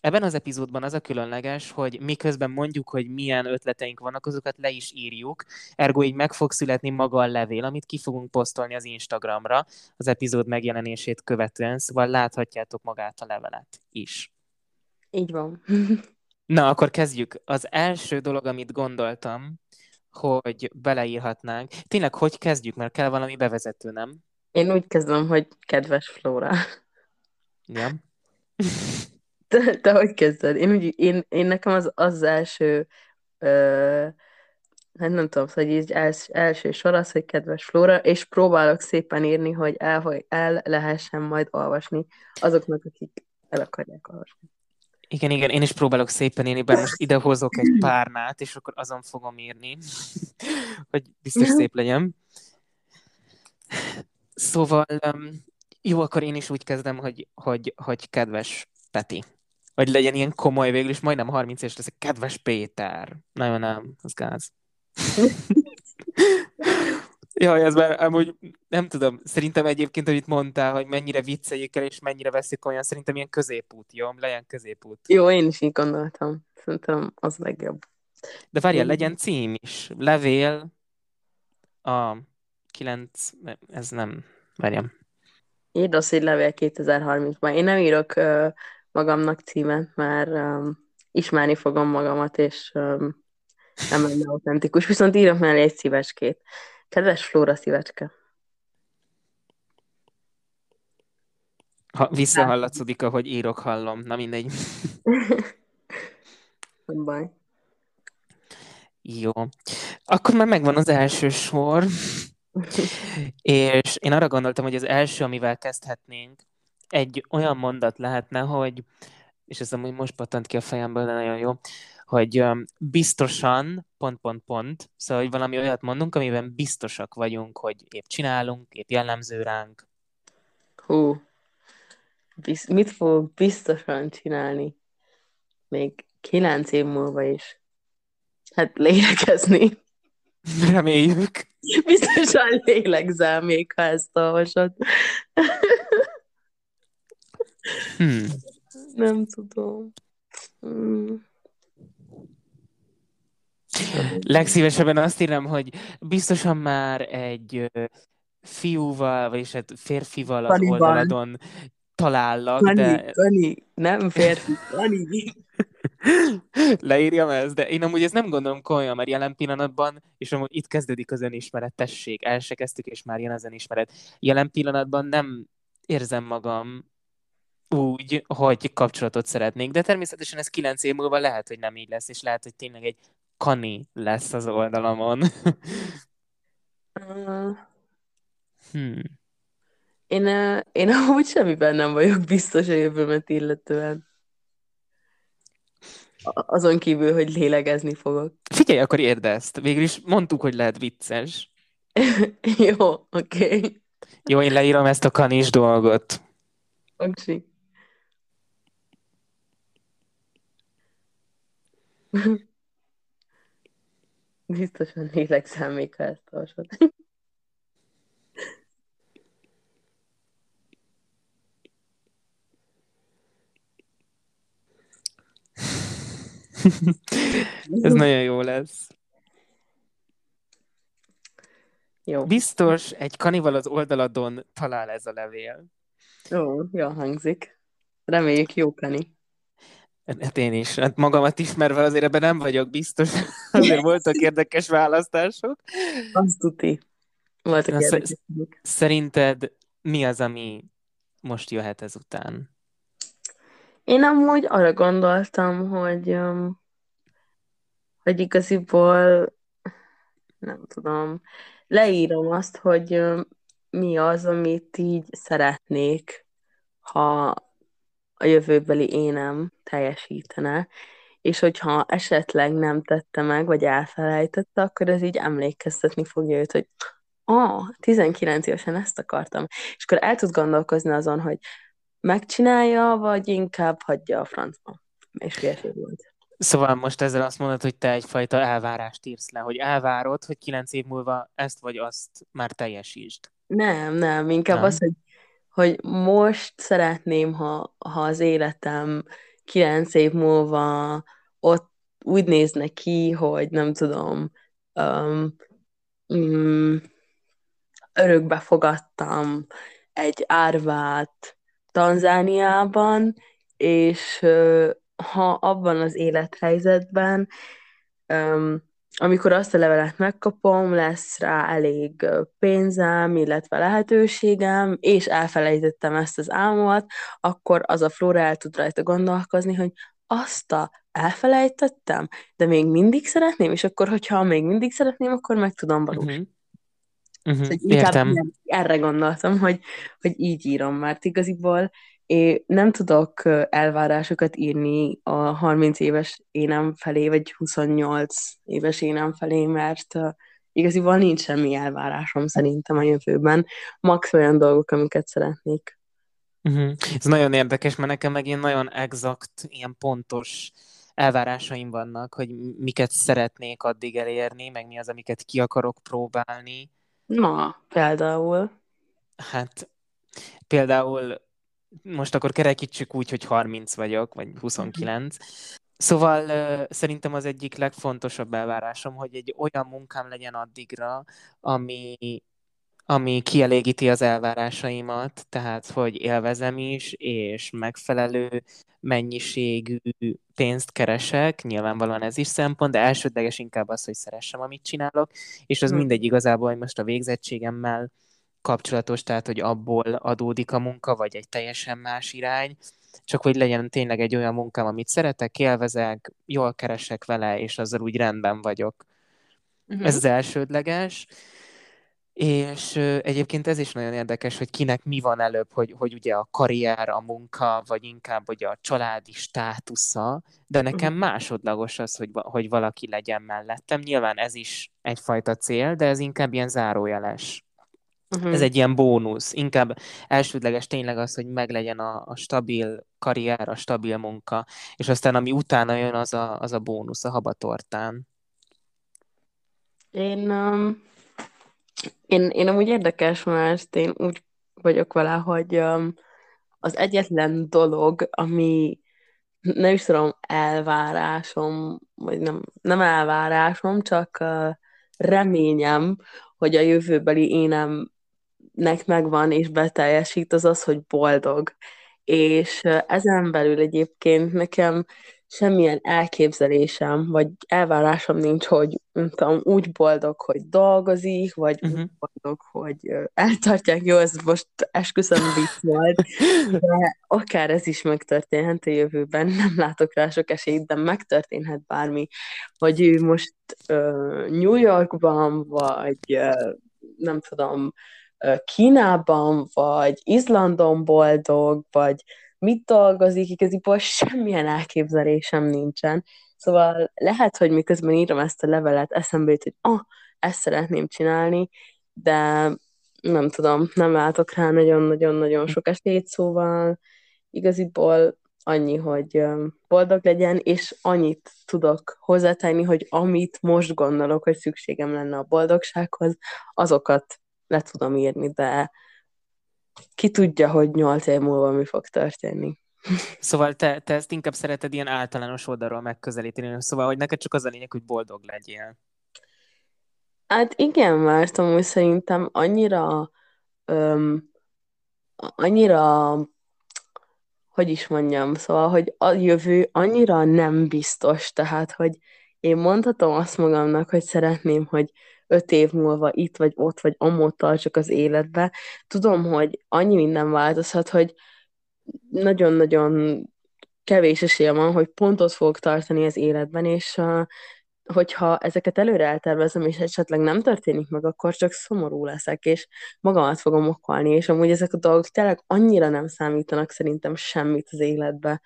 Ebben az epizódban az a különleges, hogy miközben mondjuk, hogy milyen ötleteink vannak, azokat le is írjuk. Ergo így meg fog születni maga a levél, amit ki fogunk posztolni az Instagramra az epizód megjelenését követően, szóval láthatjátok magát a levelet is. Így van. Na, akkor kezdjük. Az első dolog, amit gondoltam, hogy beleírhatnánk. Tényleg, hogy kezdjük? Mert kell valami bevezető, nem? Én úgy kezdem, hogy kedves Flóra. Ja. Te, te hogy kezded? Én, úgy, én, én nekem az az első, ö, hát nem tudom, hogy így els, első sor az, hogy kedves Flóra, és próbálok szépen írni, hogy el, hogy el lehessen majd olvasni azoknak, akik el akarják olvasni. Igen, igen, én is próbálok szépen írni, bár most ide hozok egy párnát, és akkor azon fogom írni, hogy biztos szép legyen. Szóval, jó, akkor én is úgy kezdem, hogy, hogy, hogy kedves Peti. Vagy legyen ilyen komoly végül, és majdnem 30 éves lesz, kedves Péter. Nagyon nem, az gáz. [laughs] Jaj, ez már amúgy nem tudom, szerintem egyébként, hogy itt mondtál, hogy mennyire vicceljék el, és mennyire veszik olyan, szerintem ilyen középút, jó? Legyen középút. Jó, én is így gondoltam. Szerintem az legjobb. De várjál, legyen cím is. Levél a 9, ez nem, várjam. Írd hogy levél 2030-ban. Én nem írok uh, magamnak címet, mert um, ismerni fogom magamat, és um, nem lenne autentikus. Viszont írok mellé egy szívecskét. Kedves Flóra szívecske. Ha visszahallatszódik, ahogy írok, hallom. Na mindegy. [laughs] Nem baj. Jó. Akkor már megvan az első sor. És én arra gondoltam, hogy az első, amivel kezdhetnénk, egy olyan mondat lehetne, hogy, és ez amúgy most pattant ki a fejemből, de nagyon jó, hogy um, biztosan, pont, pont, pont, szóval, hogy valami olyat mondunk, amiben biztosak vagyunk, hogy épp csinálunk, épp jellemző ránk. Hú, Biz- mit fogok biztosan csinálni? Még kilenc év múlva is. Hát lélekezni. Reméljük. Biztosan lélegzel még, ha ezt olvasod. Hmm. Nem tudom. Hmm. Legszívesebben azt írem, hogy biztosan már egy fiúval, vagyis egy hát férfival az Kaniban. oldaladon talállak, Kani, de... Kani, nem férfi, Kani. Leírjam ezt, de én amúgy ezt nem gondolom komolyan, mert jelen pillanatban, és amúgy itt kezdődik az önismeretesség, el se kezdtük, és már jön az önismeret. Jelen pillanatban nem érzem magam úgy, hogy kapcsolatot szeretnék, de természetesen ez kilenc év múlva lehet, hogy nem így lesz, és lehet, hogy tényleg egy kani lesz az oldalamon. [laughs] Hmm. én, én amúgy semmiben nem vagyok biztos a jövőmet illetően. Azon kívül, hogy lélegezni fogok. Figyelj, akkor érd ezt. Végül is mondtuk, hogy lehet vicces. [laughs] Jó, oké. Okay. Jó, én leírom ezt a kanis dolgot. Oké. [laughs] Biztosan lélegzel még, ha ezt olvasod. Ez nagyon jó lesz. Jó. Biztos egy kanival az oldaladon talál ez a levél. Ó, jó hangzik. Reméljük jó kani. Hát én is. Hát magamat ismerve azért ebben nem vagyok biztos. [laughs] Azért voltak érdekes választások. Azt tuti. Voltak Na, érdekes. Szerinted mi az, ami most jöhet ezután? Én amúgy arra gondoltam, hogy, hogy igaziból nem tudom, leírom azt, hogy mi az, amit így szeretnék, ha a jövőbeli énem teljesítene, és hogyha esetleg nem tette meg, vagy elfelejtette, akkor ez így emlékeztetni fogja őt, hogy ah, 19 évesen ezt akartam. És akkor el tud gondolkozni azon, hogy megcsinálja, vagy inkább hagyja a francba. És hülyeség volt. Szóval most ezzel azt mondod, hogy te egyfajta elvárást írsz le, hogy elvárod, hogy kilenc év múlva ezt vagy azt már teljesítsd. Nem, nem, inkább Nem? az, hogy, hogy most szeretném, ha, ha az életem kilenc év múlva ott úgy nézne ki, hogy nem tudom, um, mm, örökbe fogadtam egy árvát Tanzániában, és ha abban az élethelyzetben, amikor azt a levelet megkapom, lesz rá elég pénzem, illetve lehetőségem, és elfelejtettem ezt az álmomat, akkor az a Flóra el tud rajta gondolkozni, hogy azt a elfelejtettem, de még mindig szeretném, és akkor, hogyha még mindig szeretném, akkor meg tudom valósítani. Uh-huh. Uh-huh. Szóval inkább ilyen- erre gondoltam, hogy, hogy így írom, mert igaziból én nem tudok elvárásokat írni a 30 éves énem felé, vagy 28 éves énem felé, mert ö, igaziból nincs semmi elvárásom szerintem a jövőben. Max olyan dolgok, amiket szeretnék. Uh-huh. Ez nagyon érdekes, mert nekem meg ilyen nagyon exakt, ilyen pontos elvárásaim vannak, hogy miket szeretnék addig elérni, meg mi az, amiket ki akarok próbálni. Na, például. Hát például most akkor kerekítsük úgy, hogy 30 vagyok, vagy 29. Szóval szerintem az egyik legfontosabb elvárásom, hogy egy olyan munkám legyen addigra, ami, ami kielégíti az elvárásaimat, tehát hogy élvezem is, és megfelelő mennyiségű pénzt keresek, nyilvánvalóan ez is szempont, de elsődleges inkább az, hogy szeressem, amit csinálok, és az Hm. mindegy igazából, hogy most a végzettségemmel kapcsolatos, tehát hogy abból adódik a munka, vagy egy teljesen más irány, csak hogy legyen tényleg egy olyan munkám, amit szeretek, élvezek, jól keresek vele, és azzal úgy rendben vagyok. Uh-huh. Ez az elsődleges. És egyébként ez is nagyon érdekes, hogy kinek mi van előbb, hogy, hogy ugye a karrier, a munka, vagy inkább ugye a családi státusza, de nekem Mhm. másodlagos az, hogy, hogy valaki legyen mellettem. Nyilván ez is egyfajta cél, de ez inkább ilyen zárójeles. Uh-huh. Ez egy ilyen bónusz. Inkább elsődleges tényleg az, hogy meglegyen a, a stabil karrier, a stabil munka, és aztán ami utána jön, az a, az a bónusz a habatortán. Én, um, én, én amúgy érdekes, mert én úgy vagyok vele, hogy um, az egyetlen dolog, ami nem is tudom, elvárásom, vagy nem, nem elvárásom, csak uh, reményem, hogy a jövőbeli énemnek megvan és beteljesít, az az, hogy boldog. És uh, ezen belül egyébként nekem semmilyen elképzelésem, vagy elvárásom nincs, hogy nem tudom, úgy boldog, hogy dolgozik, vagy úgy Uh-huh. boldog, hogy eltartják. Jó, ez most esküszöm vicc volt, de akár ez is megtörténhet a jövőben, nem látok rá sok esélyt, de megtörténhet bármi, hogy ő most ö, New Yorkban, vagy ö, nem tudom, ö, Kínában, vagy Izlandon boldog, vagy mit dolgozik, igaziból semmilyen elképzelésem nincsen. Szóval lehet, hogy miközben írom ezt a levelet, eszembe jut, hogy ah, ezt szeretném csinálni, de nem tudom, nem látok rá nagyon-nagyon-nagyon sok esélyt, szóval igaziból annyi, hogy boldog legyen, és annyit tudok hozzátenni, hogy amit most gondolok, hogy szükségem lenne a boldogsághoz, azokat le tudom írni, de ki tudja, hogy nyolc év múlva mi fog történni. Szóval te, te ezt inkább szereted ilyen általános oldalról megközelíteni, szóval, hogy neked csak az a lényeg, hogy boldog legyél. Hát igen, mert amúgy szerintem annyira, öm, annyira, hogy is mondjam, szóval, hogy a jövő annyira nem biztos, tehát, hogy én mondhatom azt magamnak, hogy szeretném, hogy öt év múlva itt vagy ott vagy amott tartsak az életbe. Tudom, hogy annyi minden változhat, hogy nagyon-nagyon kevés esélye van, hogy pontot fogok tartani az életben, és uh, hogyha ezeket előre eltervezem, és esetleg nem történik meg, akkor csak szomorú leszek, és magamat fogom okolni, és amúgy ezek a dolgok tényleg annyira nem számítanak szerintem semmit az életbe,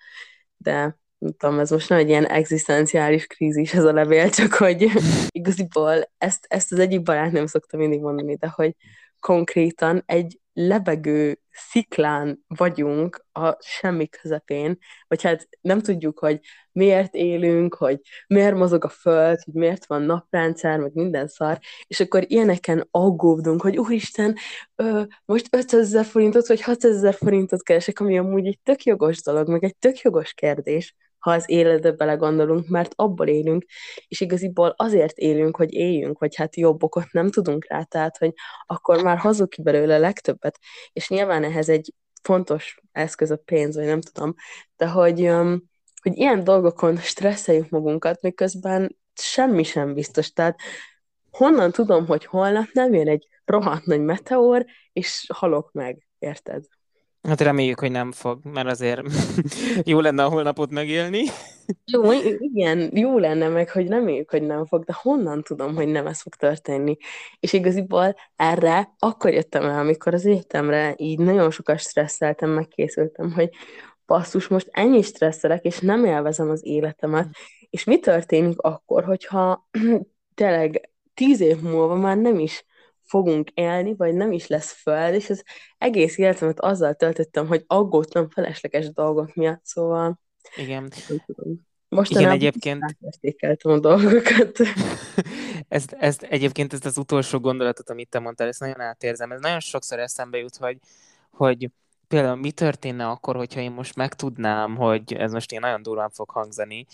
de nem tudom, ez most nem egy ilyen egzisztenciális krízis ez a levél, csak hogy [laughs] igaziból ezt, ezt az egyik barát nem szokta mindig mondani, de hogy konkrétan egy lebegő sziklán vagyunk a semmi közepén, vagy hát nem tudjuk, hogy miért élünk, hogy miért mozog a föld, hogy miért van naprendszer, meg minden szar, és akkor ilyeneken aggódunk, hogy úristen, ö, most 500 ezer forintot, vagy 600 ezer forintot keresek, ami amúgy egy tök jogos dolog, meg egy tök jogos kérdés, ha az életbe belegondolunk, mert abból élünk, és igaziból azért élünk, hogy éljünk, vagy hát jobb okot nem tudunk rá, tehát, hogy akkor már hozzuk ki belőle legtöbbet, és nyilván ehhez egy fontos eszköz a pénz, vagy nem tudom, de hogy, hogy ilyen dolgokon stresszeljük magunkat, miközben semmi sem biztos, tehát honnan tudom, hogy holnap nem jön egy rohadt nagy meteor, és halok meg, érted? Hát reméljük, hogy nem fog, mert azért [laughs] jó lenne a holnapot megélni. Jó, igen, jó lenne meg, hogy reméljük, hogy nem fog, de honnan tudom, hogy nem ez fog történni. És igaziból erre akkor jöttem el, amikor az egyetemre így nagyon sokat stresszeltem, megkészültem, hogy basszus, most ennyi stresszelek, és nem élvezem az életemet. És mi történik akkor, hogyha [clears throat] tényleg tíz év múlva már nem is fogunk élni, vagy nem is lesz föld, és az egész életemet azzal töltöttem, hogy aggódtam felesleges dolgok miatt, szóval igen. Most Igen, egyébként... Értékeltem a dolgokat. [laughs] ezt, ezt, egyébként ezt az utolsó gondolatot, amit te mondtál, ezt nagyon átérzem. Ez nagyon sokszor eszembe jut, hogy, hogy például mi történne akkor, hogyha én most megtudnám, hogy ez most én nagyon durván fog hangzani,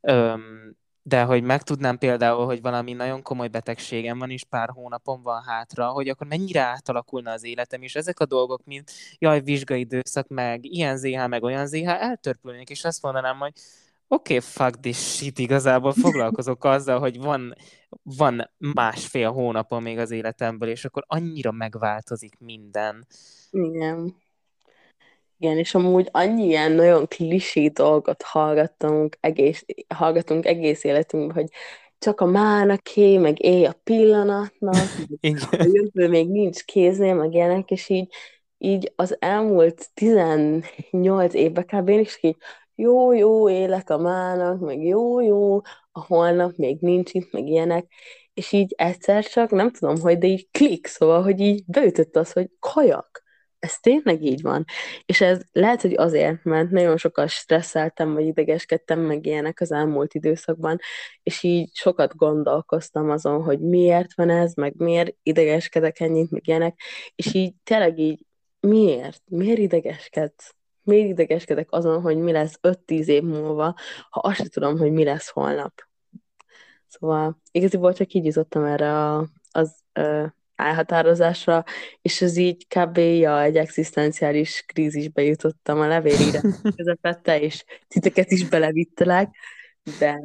öm, de hogy megtudnám például, hogy valami nagyon komoly betegségem van, és pár hónapom van hátra, hogy akkor mennyire átalakulna az életem, és ezek a dolgok, mint jaj, vizsgai időszak, meg ilyen ZH, meg olyan ZH, eltörpülnék, és azt mondanám, hogy oké, okay, fuck this shit, igazából [laughs] foglalkozok azzal, hogy van, van másfél hónapom még az életemből, és akkor annyira megváltozik minden. Igen. Igen, és amúgy annyi ilyen nagyon klisé dolgot hallgattunk egész, hallgatunk egész életünkben, hogy csak a mánaké, meg éj a pillanatnak, [laughs] a jövő még nincs kéznél, meg ilyenek, és így, így az elmúlt 18 évben kb. én is így jó, jó, élek a mának, meg jó, jó, a holnap még nincs itt, meg ilyenek, és így egyszer csak, nem tudom, hogy, de így klik, szóval, hogy így beütött az, hogy kajak ez tényleg így van. És ez lehet, hogy azért, mert nagyon sokat stresszeltem, vagy idegeskedtem meg ilyenek az elmúlt időszakban, és így sokat gondolkoztam azon, hogy miért van ez, meg miért idegeskedek ennyit, meg ilyenek, és így tényleg így miért? Miért idegeskedsz? Miért idegeskedek azon, hogy mi lesz 5-10 év múlva, ha azt sem tudom, hogy mi lesz holnap? Szóval igaziból csak így jutottam erre a, az elhatározásra, és ez így kb. Ja, egy egzisztenciális krízisbe jutottam a levélire közepette, és titeket is belevittelek, de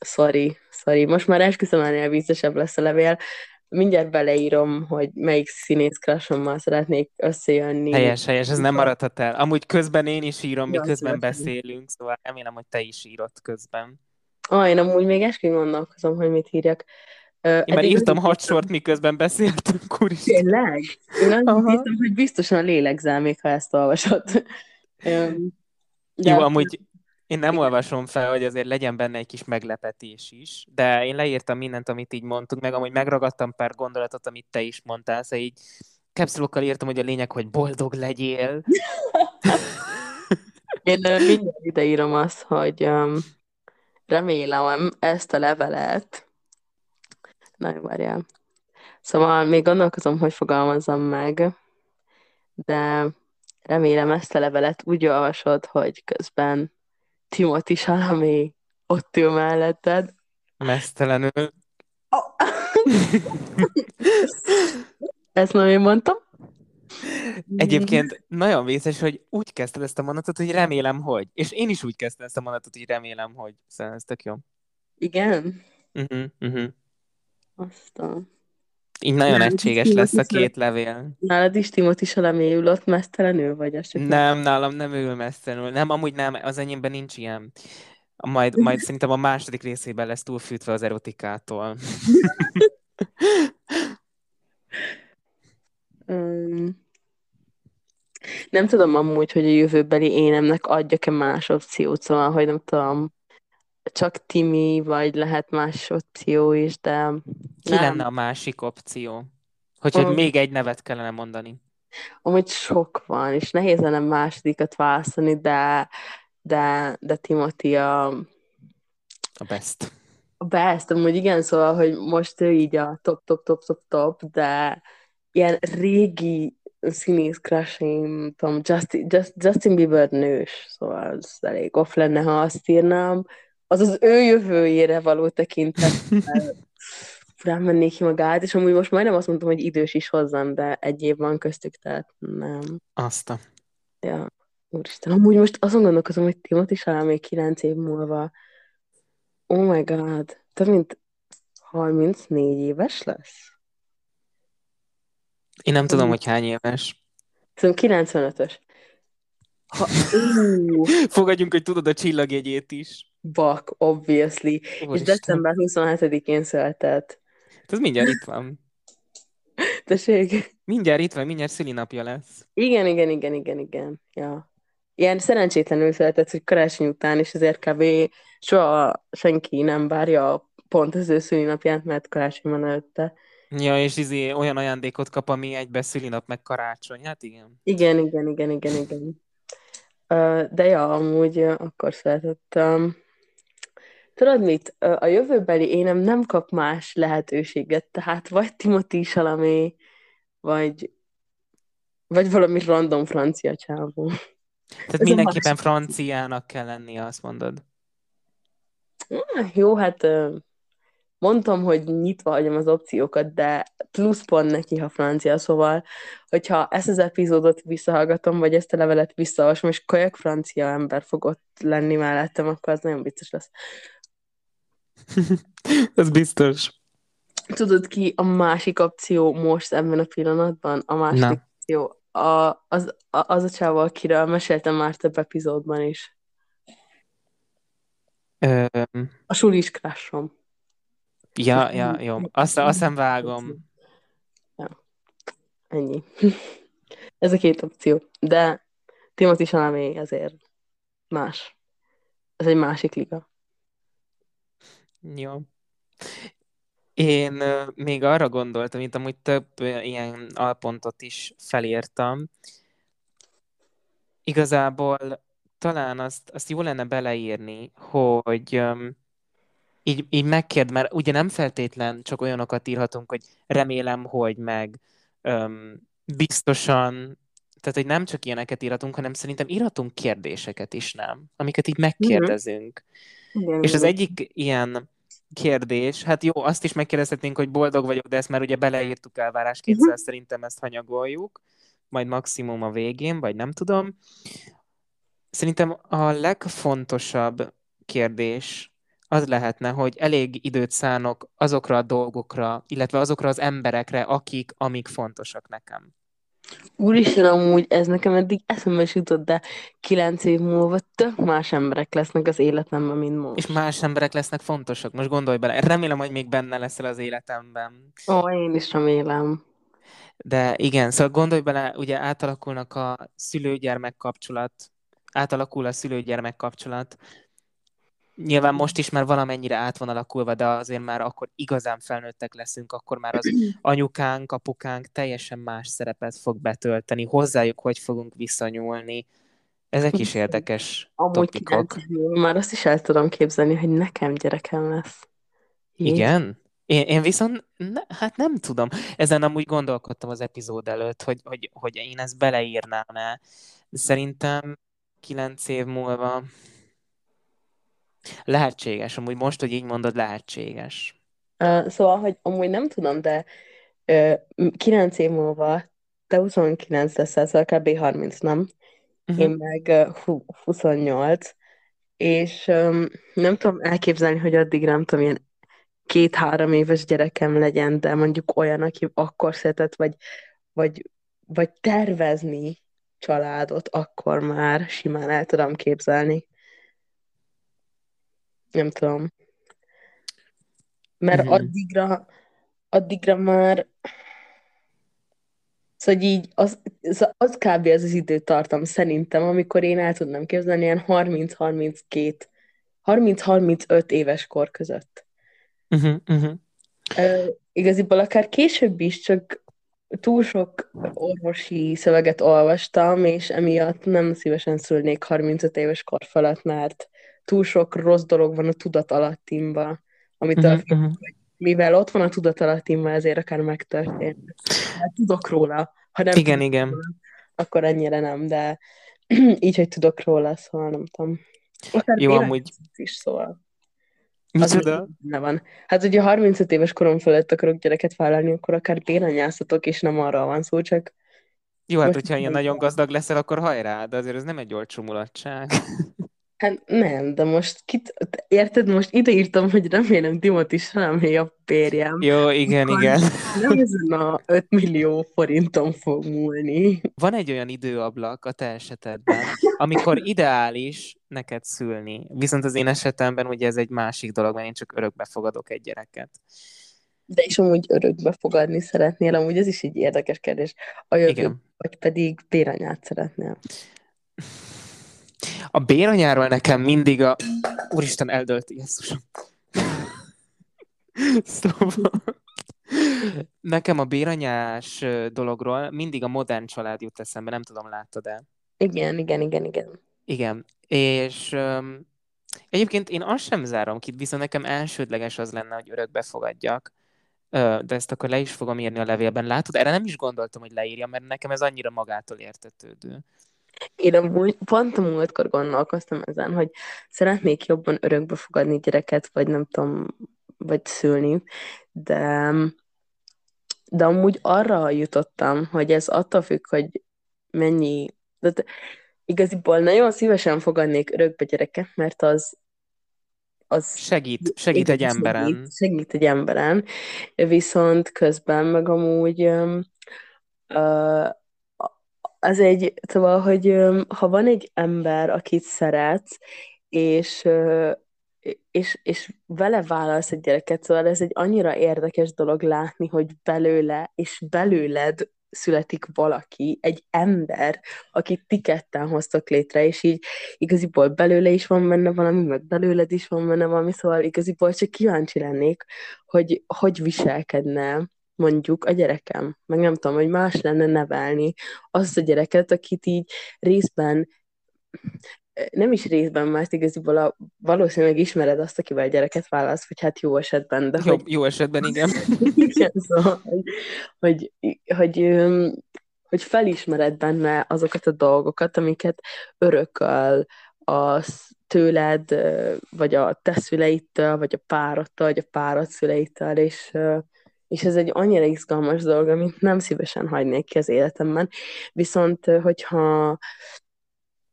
sorry, sorry. Most már esküszöm, ennél viccesebb lesz a levél. Mindjárt beleírom, hogy melyik színész krasommal szeretnék összejönni. Helyes, helyes, ez nem maradhat el. Amúgy közben én is írom, ja, miközben beszélünk, szóval remélem, hogy te is írod közben. Ah, én amúgy még eskü gondolkozom, hogy mit írjak. Én már írtam hat sort, miközben beszéltünk, úristen. Tényleg? Én azt hiszem, hogy biztosan lélegzel még, ha ezt olvasod. De Jó, amúgy én nem olvasom fel, hogy azért legyen benne egy kis meglepetés is, de én leírtam mindent, amit így mondtunk, meg amúgy megragadtam pár gondolatot, amit te is mondtál, szóval így capsulokkal írtam, hogy a lényeg, hogy boldog legyél. [laughs] én mindjárt ideírom azt, hogy um, remélem ezt a levelet Na, várjál. Szóval még gondolkozom, hogy fogalmazzam meg, de remélem ezt a levelet úgy olvasod, hogy közben Timothy Salami ott ül melletted. Mesztelenül. Oh. Ezt nem én mondtam. Egyébként nagyon vészes, hogy úgy kezdted ezt a mondatot, hogy remélem, hogy. És én is úgy kezdtem ezt a mondatot, hogy remélem, hogy. Szóval ez tök jó. Igen? Uh-huh, uh-huh. Aztán. Így nagyon Nálad egységes lesz a két levél. Nálad is Timothy Salamé ülött mesztelenül, vagy csak Nem, nálam nem ül messzenül. Nem, amúgy nem, az enyémben nincs ilyen. Majd, majd [laughs] szerintem a második részében lesz túlfűtve az erotikától. [laughs] Um, nem tudom amúgy, hogy a jövőbeli énemnek adjak-e más opciót, szóval, hogy nem tudom, csak Timi, vagy lehet más opció is, de Ki nem. lenne a másik opció? Hogyha Amúgy, még egy nevet kellene mondani. amúgy sok van, és nehéz lenne másodikat választani, de, de, de Timothy a, A best. a best, amúgy igen, szóval, hogy most ő így a top, top, top, top, top, de ilyen régi színész crushing, tudom, Justin, Just, Justin Bieber nős, szóval az elég off lenne, ha azt írnám. Az az ő jövőjére való tekintettel [laughs] furán mennék ki magát, és amúgy most majdnem azt mondtam, hogy idős is hozzám, de egy év van köztük, tehát nem. Azt a... Ja, úristen, amúgy most azon gondolkozom, hogy Timothy Chalamet kilenc év múlva, oh my god, több mint 34 éves lesz? Én nem tudom, hogy hány éves. Szerintem 95-ös. Ha, [laughs] Fogadjunk, hogy tudod a csillagjegyét is. Bak, obviously. És Úristen. december 27-én született. Ez mindjárt itt van. [laughs] Tessék? Mindjárt itt van, mindjárt szülinapja lesz. Igen, igen, igen, igen, igen. Ja. Ilyen szerencsétlenül született, hogy karácsony után, és ezért kb. soha senki nem várja pont az ő szülinapját, mert karácsony van előtte. Ja, és izé olyan ajándékot kap, ami egybe szülinap meg karácsony. Hát igen. Igen, igen, igen, igen, igen. De ja, amúgy akkor született. Tudod mit? A jövőbeli énem nem kap más lehetőséget, tehát vagy Timothy Chalamet, vagy, vagy valami random francia csávó. Tehát Ez mindenképpen franciának kell lennie, azt mondod. Jó, hát mondtam, hogy nyitva hagyom az opciókat, de plusz pont neki, ha francia, szóval, hogyha ezt az epizódot visszahallgatom, vagy ezt a levelet visszaolvasom, és kajak francia ember fog ott lenni mellettem, akkor az nagyon vicces lesz. [laughs] Ez biztos. Tudod ki a másik opció most ebben a pillanatban? A második Na. opció. A, az, a, az a csávó, akiről meséltem már több epizódban is. Öm, A sulis crushom. ja, ja, jó. Azt, azt nem vágom. Ennyi. Ez a két opció. De Timothy Chalamet azért más. Ez egy másik liga. Jó. Én még arra gondoltam, itt amúgy több ilyen alpontot is felírtam. Igazából talán azt, azt jó lenne beleírni, hogy így, így megkérd, mert ugye nem feltétlen csak olyanokat írhatunk, hogy remélem, hogy meg öm, biztosan, tehát hogy nem csak ilyeneket írhatunk, hanem szerintem írhatunk kérdéseket is, nem? Amiket így megkérdezünk. Igen, És az egyik ilyen kérdés, hát jó, azt is megkérdezhetnénk, hogy boldog vagyok, de ezt már ugye beleírtuk elvárásként, szóval szerintem ezt hanyagoljuk, majd maximum a végén, vagy nem tudom. Szerintem a legfontosabb kérdés az lehetne, hogy elég időt szánok azokra a dolgokra, illetve azokra az emberekre, akik, amik fontosak nekem. Úristen, amúgy ez nekem eddig eszembe is jutott, de kilenc év múlva tök más emberek lesznek az életemben, mint most. És más emberek lesznek fontosak. Most gondolj bele. Remélem, hogy még benne leszel az életemben. Ó, én is remélem. De igen, szóval gondolj bele, ugye átalakulnak a szülő-gyermek kapcsolat, átalakul a szülő-gyermek kapcsolat. Nyilván most is már valamennyire át van alakulva, de azért már akkor igazán felnőttek leszünk, akkor már az [clears throat] anyukánk, apukánk teljesen más szerepet fog betölteni, hozzájuk hogy fogunk viszonyulni. Ezek is érdekes Amúgy topikok. múlva már azt is el tudom képzelni, hogy nekem gyerekem lesz. Jézus. Igen? Én, én viszont, ne, hát nem tudom. Ezen amúgy gondolkodtam az epizód előtt, hogy, hogy, hogy én ezt beleírnám-e. Szerintem kilenc év múlva lehetséges. Amúgy most, hogy így mondod, lehetséges. Uh, szóval, hogy amúgy nem tudom, de uh, kilenc év múlva te 29 leszel, szóval kb. 30, nem? Én Uh-huh. meg uh, 28, és um, nem tudom elképzelni, hogy addig nem tudom, ilyen két-három éves gyerekem legyen, de mondjuk olyan, aki akkor született, vagy, vagy, vagy tervezni családot, akkor már simán el tudom képzelni. Nem tudom. Mert Uh-huh. addigra, addigra már Szóval hogy így az, az, az kb. az az időtartam szerintem, amikor én el tudnám képzelni ilyen 30-32, 30-35 éves kor között. Uh-huh. Uh-huh. Uh, igaziból akár később is, csak túl sok orvosi szöveget olvastam, és emiatt nem szívesen szülnék 35 éves kor felett, mert túl sok rossz dolog van a tudatalattimban, amitől Uh-huh. félek, Uh-huh. mivel ott van a tudatalattimban, ezért akár megtörtént. Hát tudok róla. Ha nem Igen, tudok igen. róla, akkor ennyire nem, de [clears throat] így, hogy tudok róla, szóval nem tudom. Akár Jó, amúgy. is. Az még Micsoda? benne van. Hát, hogyha 35 éves korom fölött akarok gyereket vállalni, akkor akár béranyáztatok, és nem arra van szó, csak Jó, hát most hogyha ilyen nagyon gazdag leszel, akkor hajrá, de azért ez nem egy olcsó mulatság. [laughs] Hát nem, de most kit, érted, most ide írtam, hogy remélem Timothy Chalamet a pérjem. Jó, igen, Akkor igen. nem ezen a 5 millió forinton fog múlni. Van egy olyan időablak a te esetedben, amikor ideális neked szülni. Viszont az én esetemben ugye ez egy másik dolog, mert én csak örökbe fogadok egy gyereket. De is amúgy örökbe fogadni szeretnél, amúgy ez is egy érdekes kérdés. A jövő, Igen. vagy pedig béranyát szeretnél. A béranyáról nekem mindig a... Úristen, eldölt, Jézusom. Szóval... [laughs] Nekem a béranyás dologról mindig a modern család jut eszembe, nem tudom, láttad-e? Igen, igen, igen, igen. Igen, és öm, egyébként én azt sem zárom ki, viszont nekem elsődleges az lenne, hogy örökbe fogadjak, de ezt akkor le is fogom írni a levélben. Látod, erre nem is gondoltam, hogy leírjam, mert nekem ez annyira magától értetődő. Én amúgy pont a múltkor gondolkoztam ezen, hogy szeretnék jobban örökbe fogadni gyereket, vagy nem tudom, vagy szülni, de, de amúgy arra jutottam, hogy ez attól függ, hogy mennyi, de igaziból nagyon szívesen fogadnék örökbe gyereket, mert az az Segít, segít egy emberen. segít, segít egy emberen, viszont közben meg amúgy öm, ö, az egy, szóval, hogy ha van egy ember, akit szeretsz, és, és, és vele vállalsz egy gyereket, szóval ez egy annyira érdekes dolog látni, hogy belőle és belőled születik valaki, egy ember, akit ti ketten hoztok létre, és így igaziból belőle is van benne valami, meg belőled is van benne valami, szóval igaziból csak kíváncsi lennék, hogy hogy viselkedne mondjuk a gyerekem, meg nem tudom, hogy más lenne nevelni azt a gyereket, akit így részben nem is részben, mert igaziból a, valószínűleg ismered azt, akivel gyereket válasz, vagy hát jó esetben, de Jó, hogy jó esetben igen. [laughs] igen, szóval, hogy, hogy, hogy, hogy felismered benne azokat a dolgokat, amiket örököl a tőled, vagy a te szüleittől, vagy a párodtól, vagy a párod szüleitől, és, és ez egy annyira izgalmas dolog, amit nem szívesen hagynék ki az életemben. Viszont, hogyha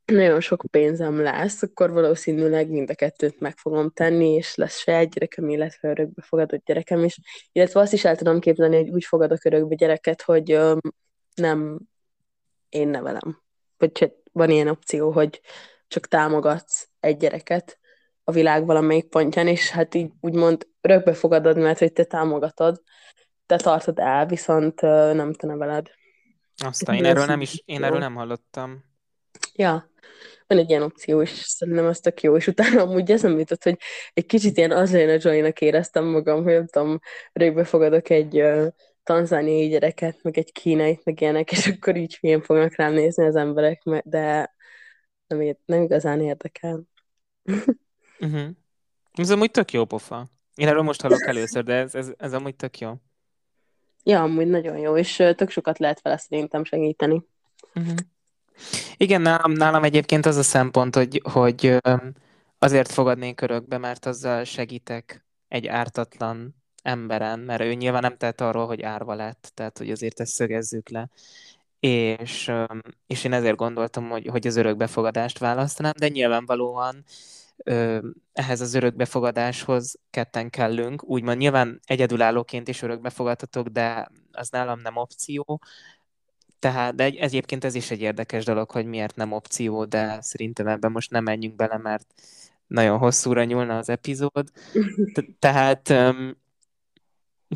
nagyon sok pénzem lesz, akkor valószínűleg mind a kettőt meg fogom tenni, és lesz egy gyerekem, illetve örökbe fogadott gyerekem is. Illetve azt is el tudom képzelni, hogy úgy fogadok örökbe gyereket, hogy öm, nem én nevelem. Vagy van ilyen opció, hogy csak támogatsz egy gyereket a világ valamelyik pontján, és hát így úgymond örökbe fogadod, mert hogy te támogatod, te tartod el, viszont nem te neveled. Aztán én Milyen erről nem is, én erről nem hallottam. Ja, van egy ilyen opció, és szerintem ez tök jó, és utána amúgy eszembe jutott, hogy egy kicsit ilyen Angelina Jolie-nak éreztem magam, hogy nem tudom, rögbe fogadok egy uh, tanzániai gyereket, meg egy kínait, meg ilyenek, és akkor így milyen fognak rám nézni az emberek, de nem, nem igazán érdekel. Uh-huh. Ez amúgy tök jó pofa. Én erről most hallok először, de ez, ez, ez amúgy tök jó. Ja, amúgy nagyon jó, és tök sokat lehet vele szerintem segíteni. Uh-huh. Igen, nálam, nálam egyébként az a szempont, hogy, hogy azért fogadnék örökbe, mert azzal segítek egy ártatlan emberen, mert ő nyilván nem tett arról, hogy árva lett, tehát hogy azért ezt szögezzük le. és, és én ezért gondoltam, hogy, hogy az örökbefogadást választanám, de nyilvánvalóan ehhez az örökbefogadáshoz ketten kellünk. Úgymond nyilván egyedülállóként is örökbefogadhatok, de az nálam nem opció. Tehát, de egyébként ez is egy érdekes dolog, hogy miért nem opció, de szerintem ebben most nem menjünk bele, mert nagyon hosszúra nyúlna az epizód. [laughs] Tehát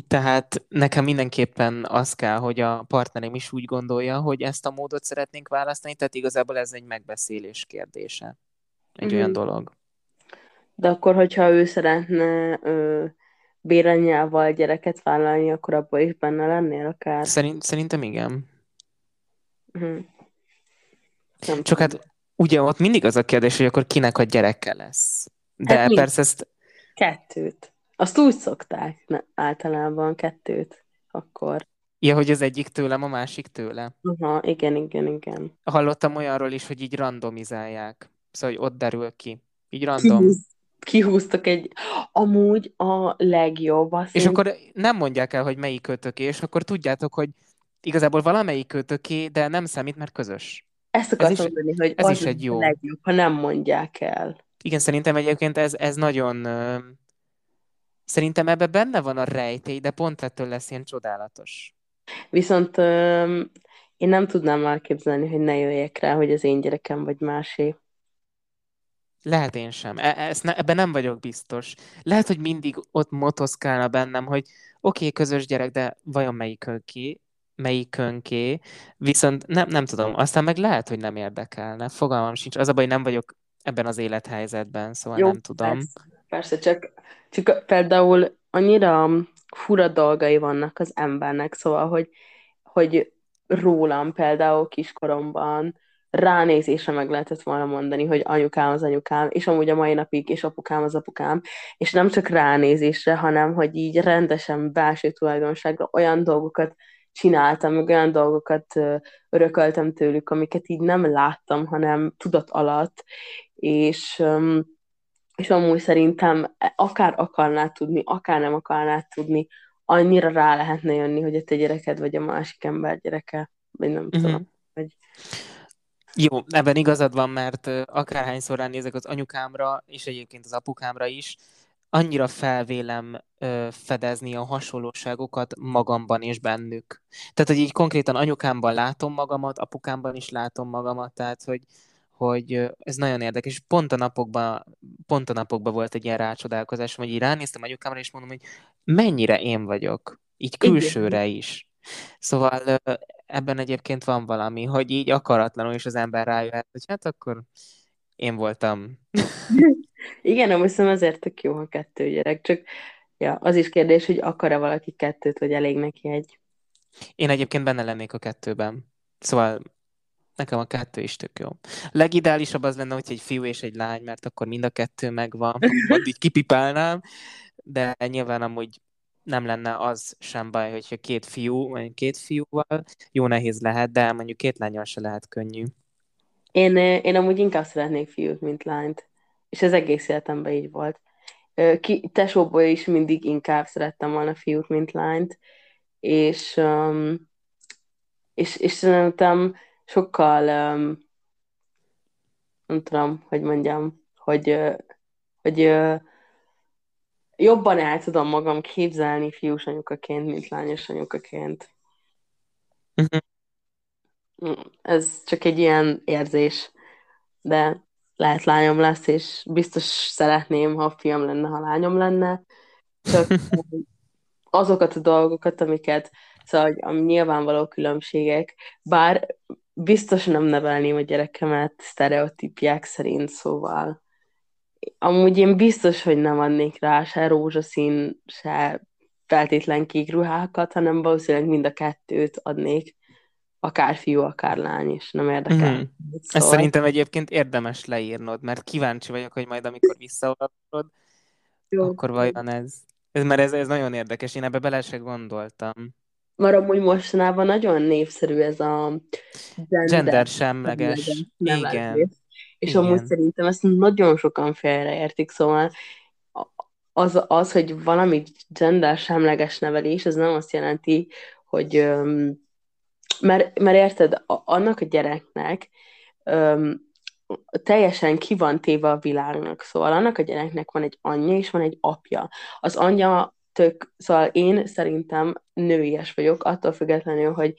tehát nekem mindenképpen az kell, hogy a partnerem is úgy gondolja, hogy ezt a módot szeretnénk választani, tehát igazából ez egy megbeszélés kérdése. Egy mm-hmm. olyan dolog. De akkor, hogyha ő szeretne ö, béranyával gyereket vállalni, akkor abban is benne lennél akár? Szerint, szerintem igen. Nem Csak tudom. hát ugye ott mindig az a kérdés, hogy akkor kinek a gyereke lesz. De hát persze ezt... Kettőt. Azt úgy szokták ne, általában kettőt akkor. Ja, hogy az egyik tőlem, a másik tőle. Aha, igen, igen, igen. Hallottam olyanról is, hogy így randomizálják. Szóval, hogy ott derül ki. Így random. Kihúz, kihúztak egy... Amúgy a legjobb. Azt és én... akkor nem mondják el, hogy melyik kötöké, és akkor tudjátok, hogy igazából valamelyik kötöké, de nem számít, mert közös. Ezt akartam mondani, hogy ez az is egy jó. legjobb, ha nem mondják el. Igen, szerintem egyébként ez, ez nagyon Szerintem ebbe benne van a rejtély, de pont ettől lesz ilyen csodálatos. Viszont én nem tudnám elképzelni, hogy ne jöjjek rá, hogy az én gyerekem vagy másé. Lehet én sem. E- ezt ne, ebben nem vagyok biztos. Lehet, hogy mindig ott motoszkálna bennem, hogy oké, okay, közös gyerek, de vajon melyikönké? Melyikönké? Viszont nem, nem tudom. Aztán meg lehet, hogy nem érdekelne. Fogalmam sincs. Az a baj, nem vagyok ebben az élethelyzetben, szóval Jó, nem tudom. Persze, persze csak csak például annyira fura dolgai vannak az embernek, szóval, hogy, hogy rólam például kiskoromban ránézésre meg lehetett volna mondani, hogy anyukám az anyukám, és amúgy a mai napig, és apukám az apukám, és nem csak ránézésre, hanem hogy így rendesen belső tulajdonságra olyan dolgokat csináltam, meg olyan dolgokat örököltem tőlük, amiket így nem láttam, hanem tudat alatt, és és amúgy szerintem akár akarnád tudni, akár nem akarnád tudni, annyira rá lehetne jönni, hogy a te gyereked vagy a másik ember gyereke, vagy nem uh-huh. tudom. Hogy... Jó, ebben igazad van, mert akárhányszor ránézek az anyukámra, és egyébként az apukámra is, annyira felvélem ö, fedezni a hasonlóságokat magamban és bennük. Tehát, hogy így konkrétan anyukámban látom magamat, apukámban is látom magamat, tehát, hogy, hogy ez nagyon érdekes, pont a napokban, pont a napokban volt egy ilyen rácsodálkozás, hogy így ránéztem anyukámra, és mondom, hogy mennyire én vagyok, így külsőre is. Szóval ebben egyébként van valami, hogy így akaratlanul is az ember rájöhet, hogy hát akkor én voltam. [laughs] Igen, nem hiszem azért tök jó, ha kettő gyerek, csak ja, az is kérdés, hogy akar-e valaki kettőt, vagy elég neki egy. Én egyébként benne lennék a kettőben. Szóval Nekem a kettő is tök jó. Legideálisabb az lenne, hogy egy fiú és egy lány, mert akkor mind a kettő megvan, [laughs] majd így kipipálnám, de nyilván amúgy nem lenne az sem baj, hogyha két fiú, vagy két fiúval jó nehéz lehet, de mondjuk két lányal se lehet könnyű. Én, én amúgy inkább szeretnék fiút, mint lányt. És ez egész életemben így volt. Ki, tesóból is mindig inkább szerettem volna fiút, mint lányt. És, um, és, és szerintem sokkal, um, nem tudom, hogy mondjam, hogy, hogy uh, jobban el tudom magam képzelni fiús anyukaként, mint lányos anyukaként. Uh-huh. Ez csak egy ilyen érzés, de lehet lányom lesz, és biztos szeretném, ha fiam lenne, ha lányom lenne. Csak [laughs] azokat a dolgokat, amiket, szóval a nyilvánvaló különbségek, bár biztos nem nevelném a gyerekemet sztereotípiák szerint, szóval amúgy én biztos, hogy nem adnék rá se rózsaszín, se feltétlen kék ruhákat, hanem valószínűleg mind a kettőt adnék, akár fiú, akár lány, és nem érdekel. Mm-hmm. Szóval... Ezt szerintem egyébként érdemes leírnod, mert kíváncsi vagyok, hogy majd amikor visszaolvasod, akkor vajon ez... ez mert ez, ez nagyon érdekes, én ebbe bele se gondoltam. Mert amúgy mostanában nagyon népszerű ez a gender, gender semleges. Igen. És Igen. amúgy szerintem ezt nagyon sokan félreértik, szóval az, az, hogy valami gender semleges nevelés, az nem azt jelenti, hogy, mert, mert érted, annak a gyereknek teljesen ki van téve a világnak, szóval annak a gyereknek van egy anyja és van egy apja. Az anyja tök, szóval én szerintem nőies vagyok, attól függetlenül, hogy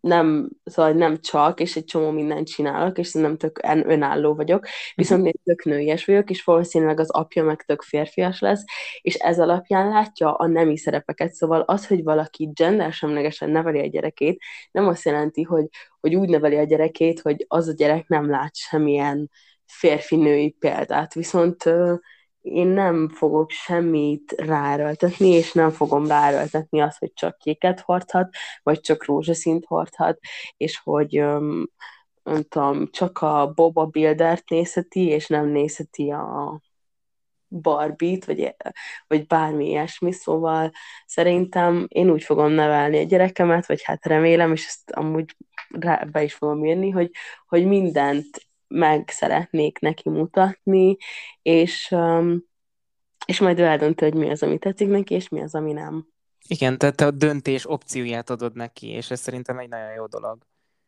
nem, szóval nem csak, és egy csomó mindent csinálok, és nem tök önálló vagyok, viszont én tök nőies vagyok, és valószínűleg az apja meg tök férfias lesz, és ez alapján látja a nemi szerepeket, szóval az, hogy valaki gendersemlegesen neveli a gyerekét, nem azt jelenti, hogy, hogy úgy neveli a gyerekét, hogy az a gyerek nem lát semmilyen férfi-női példát, viszont én nem fogok semmit ráerőltetni, és nem fogom ráerőltetni azt, hogy csak kéket hordhat, vagy csak rózsaszínt hordhat, és hogy um, nem tudom, csak a Boba Buildert nézheti, és nem nézheti a Barbit, vagy, vagy bármi ilyesmi, szóval szerintem én úgy fogom nevelni a gyerekemet, vagy hát remélem, és ezt amúgy rá, be is fogom írni, hogy, hogy mindent meg szeretnék neki mutatni, és, um, és majd ő eldönti, hogy mi az, ami tetszik neki, és mi az, ami nem. Igen, tehát te a döntés opcióját adod neki, és ez szerintem egy nagyon jó dolog.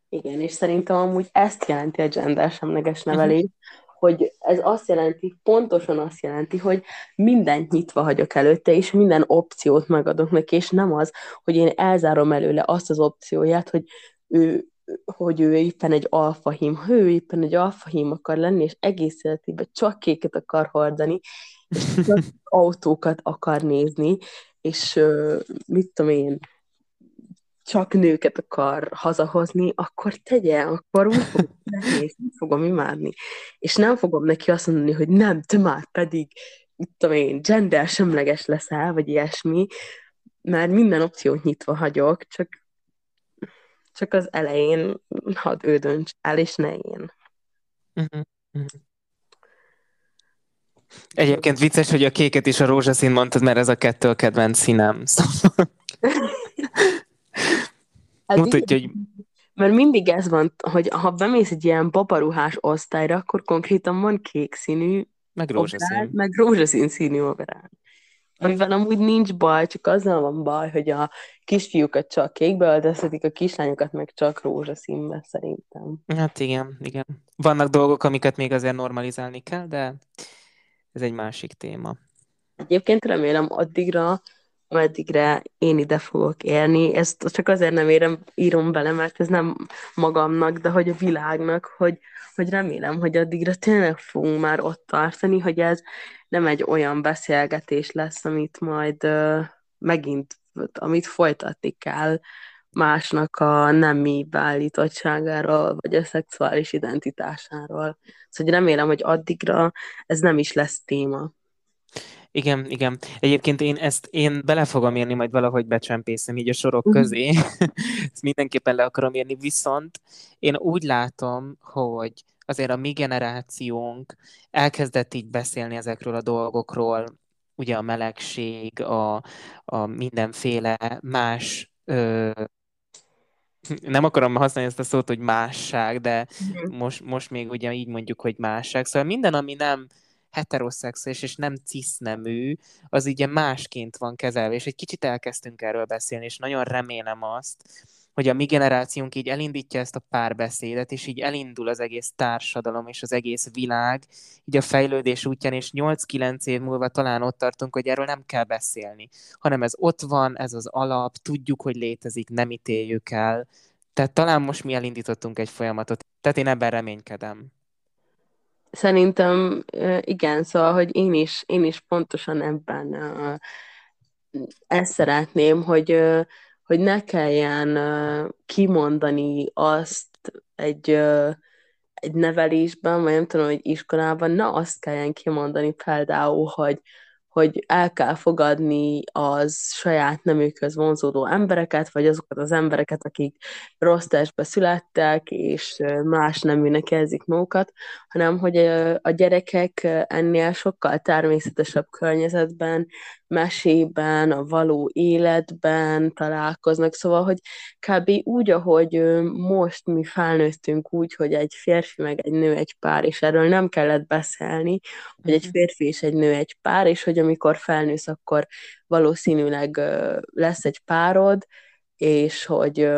Igen, és szerintem amúgy ezt jelenti a gender semleges nevelés, uh-huh. hogy ez azt jelenti, pontosan azt jelenti, hogy mindent nyitva hagyok előtte, és minden opciót megadok neki, és nem az, hogy én elzárom előle azt az opcióját, hogy ő hogy ő éppen egy alfahím, ha ő éppen egy alfahím akar lenni, és egész életében csak kéket akar hordani, és csak [laughs] autókat akar nézni, és mit tudom én, csak nőket akar hazahozni, akkor tegye, akkor úgy fogom nehéz, fogom imádni. És nem fogom neki azt mondani, hogy nem, te már pedig, mit tudom én, gender semleges leszel, vagy ilyesmi, mert minden opciót nyitva hagyok, csak csak az elején hadd ő dönts el, és ne én. Uh-huh. Egyébként vicces, hogy a kéket is a rózsaszín mondtad, mert ez a kettő a kedvenc színem. [laughs] Szóval... hát Mutatja, hogy... Mert mindig ez van, hogy ha bemész egy ilyen babaruhás osztályra, akkor konkrétan van kék színű meg rózsaszín. Operál, meg rózsaszín színű overál amivel amúgy nincs baj, csak azzal van baj, hogy a kisfiúkat csak kékbe öltöztetik, a kislányokat meg csak rózsaszínbe szerintem. Hát igen, igen. Vannak dolgok, amiket még azért normalizálni kell, de ez egy másik téma. Egyébként remélem addigra, ameddigre én ide fogok élni, ezt csak azért nem érem, írom bele, mert ez nem magamnak, de hogy a világnak, hogy, hogy remélem, hogy addigra tényleg fogunk már ott tartani, hogy ez nem egy olyan beszélgetés lesz, amit majd uh, megint, amit folytatni kell másnak a nemi beállítottságáról, vagy a szexuális identitásáról. Szóval remélem, hogy addigra ez nem is lesz téma. Igen, igen. Egyébként én ezt én bele fogom érni, majd valahogy becsempészem így a sorok uh-huh. közé. [laughs] ezt mindenképpen le akarom érni, viszont én úgy látom, hogy azért a mi generációnk elkezdett így beszélni ezekről a dolgokról, ugye a melegség, a, a mindenféle más ö, nem akarom használni ezt a szót, hogy másság, de mm. most, most még ugye így mondjuk, hogy másság. Szóval minden, ami nem heteroszexuális és nem cisznemű, az ugye másként van kezelve, és egy kicsit elkezdtünk erről beszélni, és nagyon remélem azt, hogy a mi generációnk így elindítja ezt a párbeszédet, és így elindul az egész társadalom és az egész világ, így a fejlődés útján, és 8-9 év múlva talán ott tartunk, hogy erről nem kell beszélni, hanem ez ott van, ez az alap, tudjuk, hogy létezik, nem ítéljük el. Tehát talán most mi elindítottunk egy folyamatot, tehát én ebben reménykedem. Szerintem igen, szóval, hogy én is, én is pontosan ebben ezt szeretném, hogy hogy ne kelljen kimondani azt egy, egy nevelésben, vagy nem tudom, hogy iskolában, na azt kelljen kimondani például, hogy hogy el kell fogadni az saját nemükhöz vonzódó embereket, vagy azokat az embereket, akik rossz testbe születtek, és más neműnek érzik magukat, hanem hogy a gyerekek ennél sokkal természetesebb környezetben, mesében, a való életben találkoznak, szóval, hogy kb. úgy, ahogy most mi felnőttünk úgy, hogy egy férfi meg egy nő egy pár, és erről nem kellett beszélni, hogy egy mhm. férfi és egy nő egy pár, és hogy amikor felnősz, akkor valószínűleg lesz egy párod, és hogy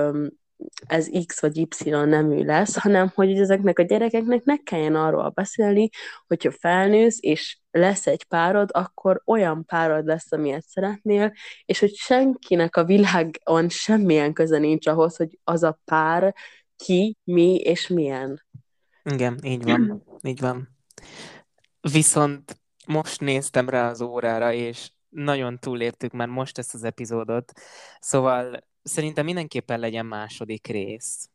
ez X vagy Y nemű lesz, hanem hogy ezeknek a gyerekeknek ne kelljen arról beszélni, hogyha felnősz, és lesz egy párod, akkor olyan párod lesz, amilyet szeretnél, és hogy senkinek a világon semmilyen köze nincs ahhoz, hogy az a pár ki, mi és milyen. Igen, így van. így van. Viszont most néztem rá az órára, és nagyon túléptük már most ezt az epizódot, szóval szerintem mindenképpen legyen második rész.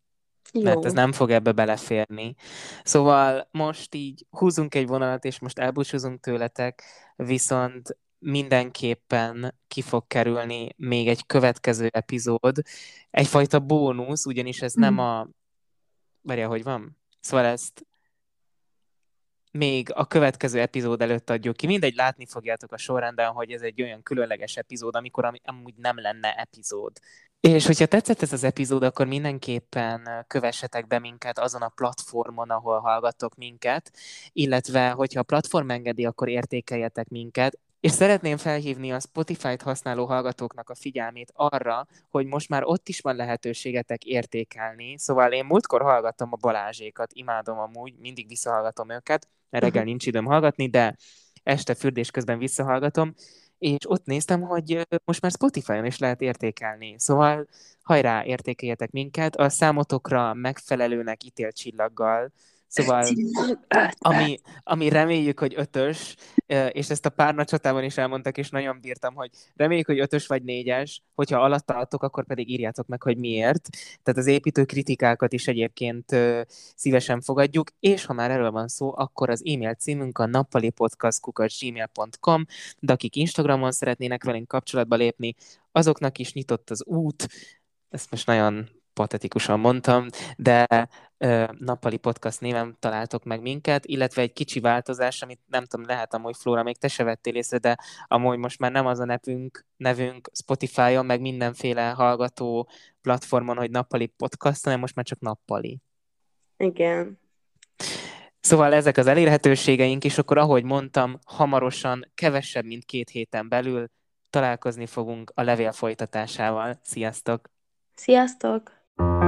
Jó. Mert ez nem fog ebbe beleférni. Szóval most így húzunk egy vonalat, és most elbúcsúzunk tőletek, viszont mindenképpen ki fog kerülni még egy következő epizód, egyfajta bónusz, ugyanis ez nem hmm. a... Várja, hogy van? Szóval ezt még a következő epizód előtt adjuk ki. Mindegy, látni fogjátok a sorrendben, hogy ez egy olyan különleges epizód, amikor ami, amúgy nem lenne epizód. És hogyha tetszett ez az epizód, akkor mindenképpen kövessetek be minket azon a platformon, ahol hallgattok minket, illetve hogyha a platform engedi, akkor értékeljetek minket, és szeretném felhívni a Spotify-t használó hallgatóknak a figyelmét arra, hogy most már ott is van lehetőségetek értékelni. Szóval én múltkor hallgattam a Balázsékat, imádom amúgy, mindig visszahallgatom őket, mert reggel nincs időm hallgatni, de este fürdés közben visszahallgatom, és ott néztem, hogy most már Spotify-on is lehet értékelni. Szóval hajrá, értékeljetek minket, a számotokra megfelelőnek ítélt csillaggal, Szóval, ami, ami reméljük, hogy ötös, és ezt a pár csatában is elmondtak, és nagyon bírtam, hogy reméljük, hogy ötös vagy négyes, hogyha alatt álltok, akkor pedig írjátok meg, hogy miért. Tehát az építő kritikákat is egyébként szívesen fogadjuk, és ha már erről van szó, akkor az e-mail címünk a nappalipodcast.gmail.com, de akik Instagramon szeretnének velünk kapcsolatba lépni, azoknak is nyitott az út, ezt most nagyon patetikusan mondtam, de nappali podcast néven találtok meg minket, illetve egy kicsi változás, amit nem tudom, lehet amúgy Flóra, még te se vettél észre, de amúgy most már nem az a nevünk, nevünk Spotify-on, meg mindenféle hallgató platformon, hogy nappali podcast, hanem most már csak nappali. Igen. Szóval ezek az elérhetőségeink, és akkor ahogy mondtam, hamarosan, kevesebb, mint két héten belül találkozni fogunk a levél folytatásával. Sziasztok! Sziasztok! Thank you.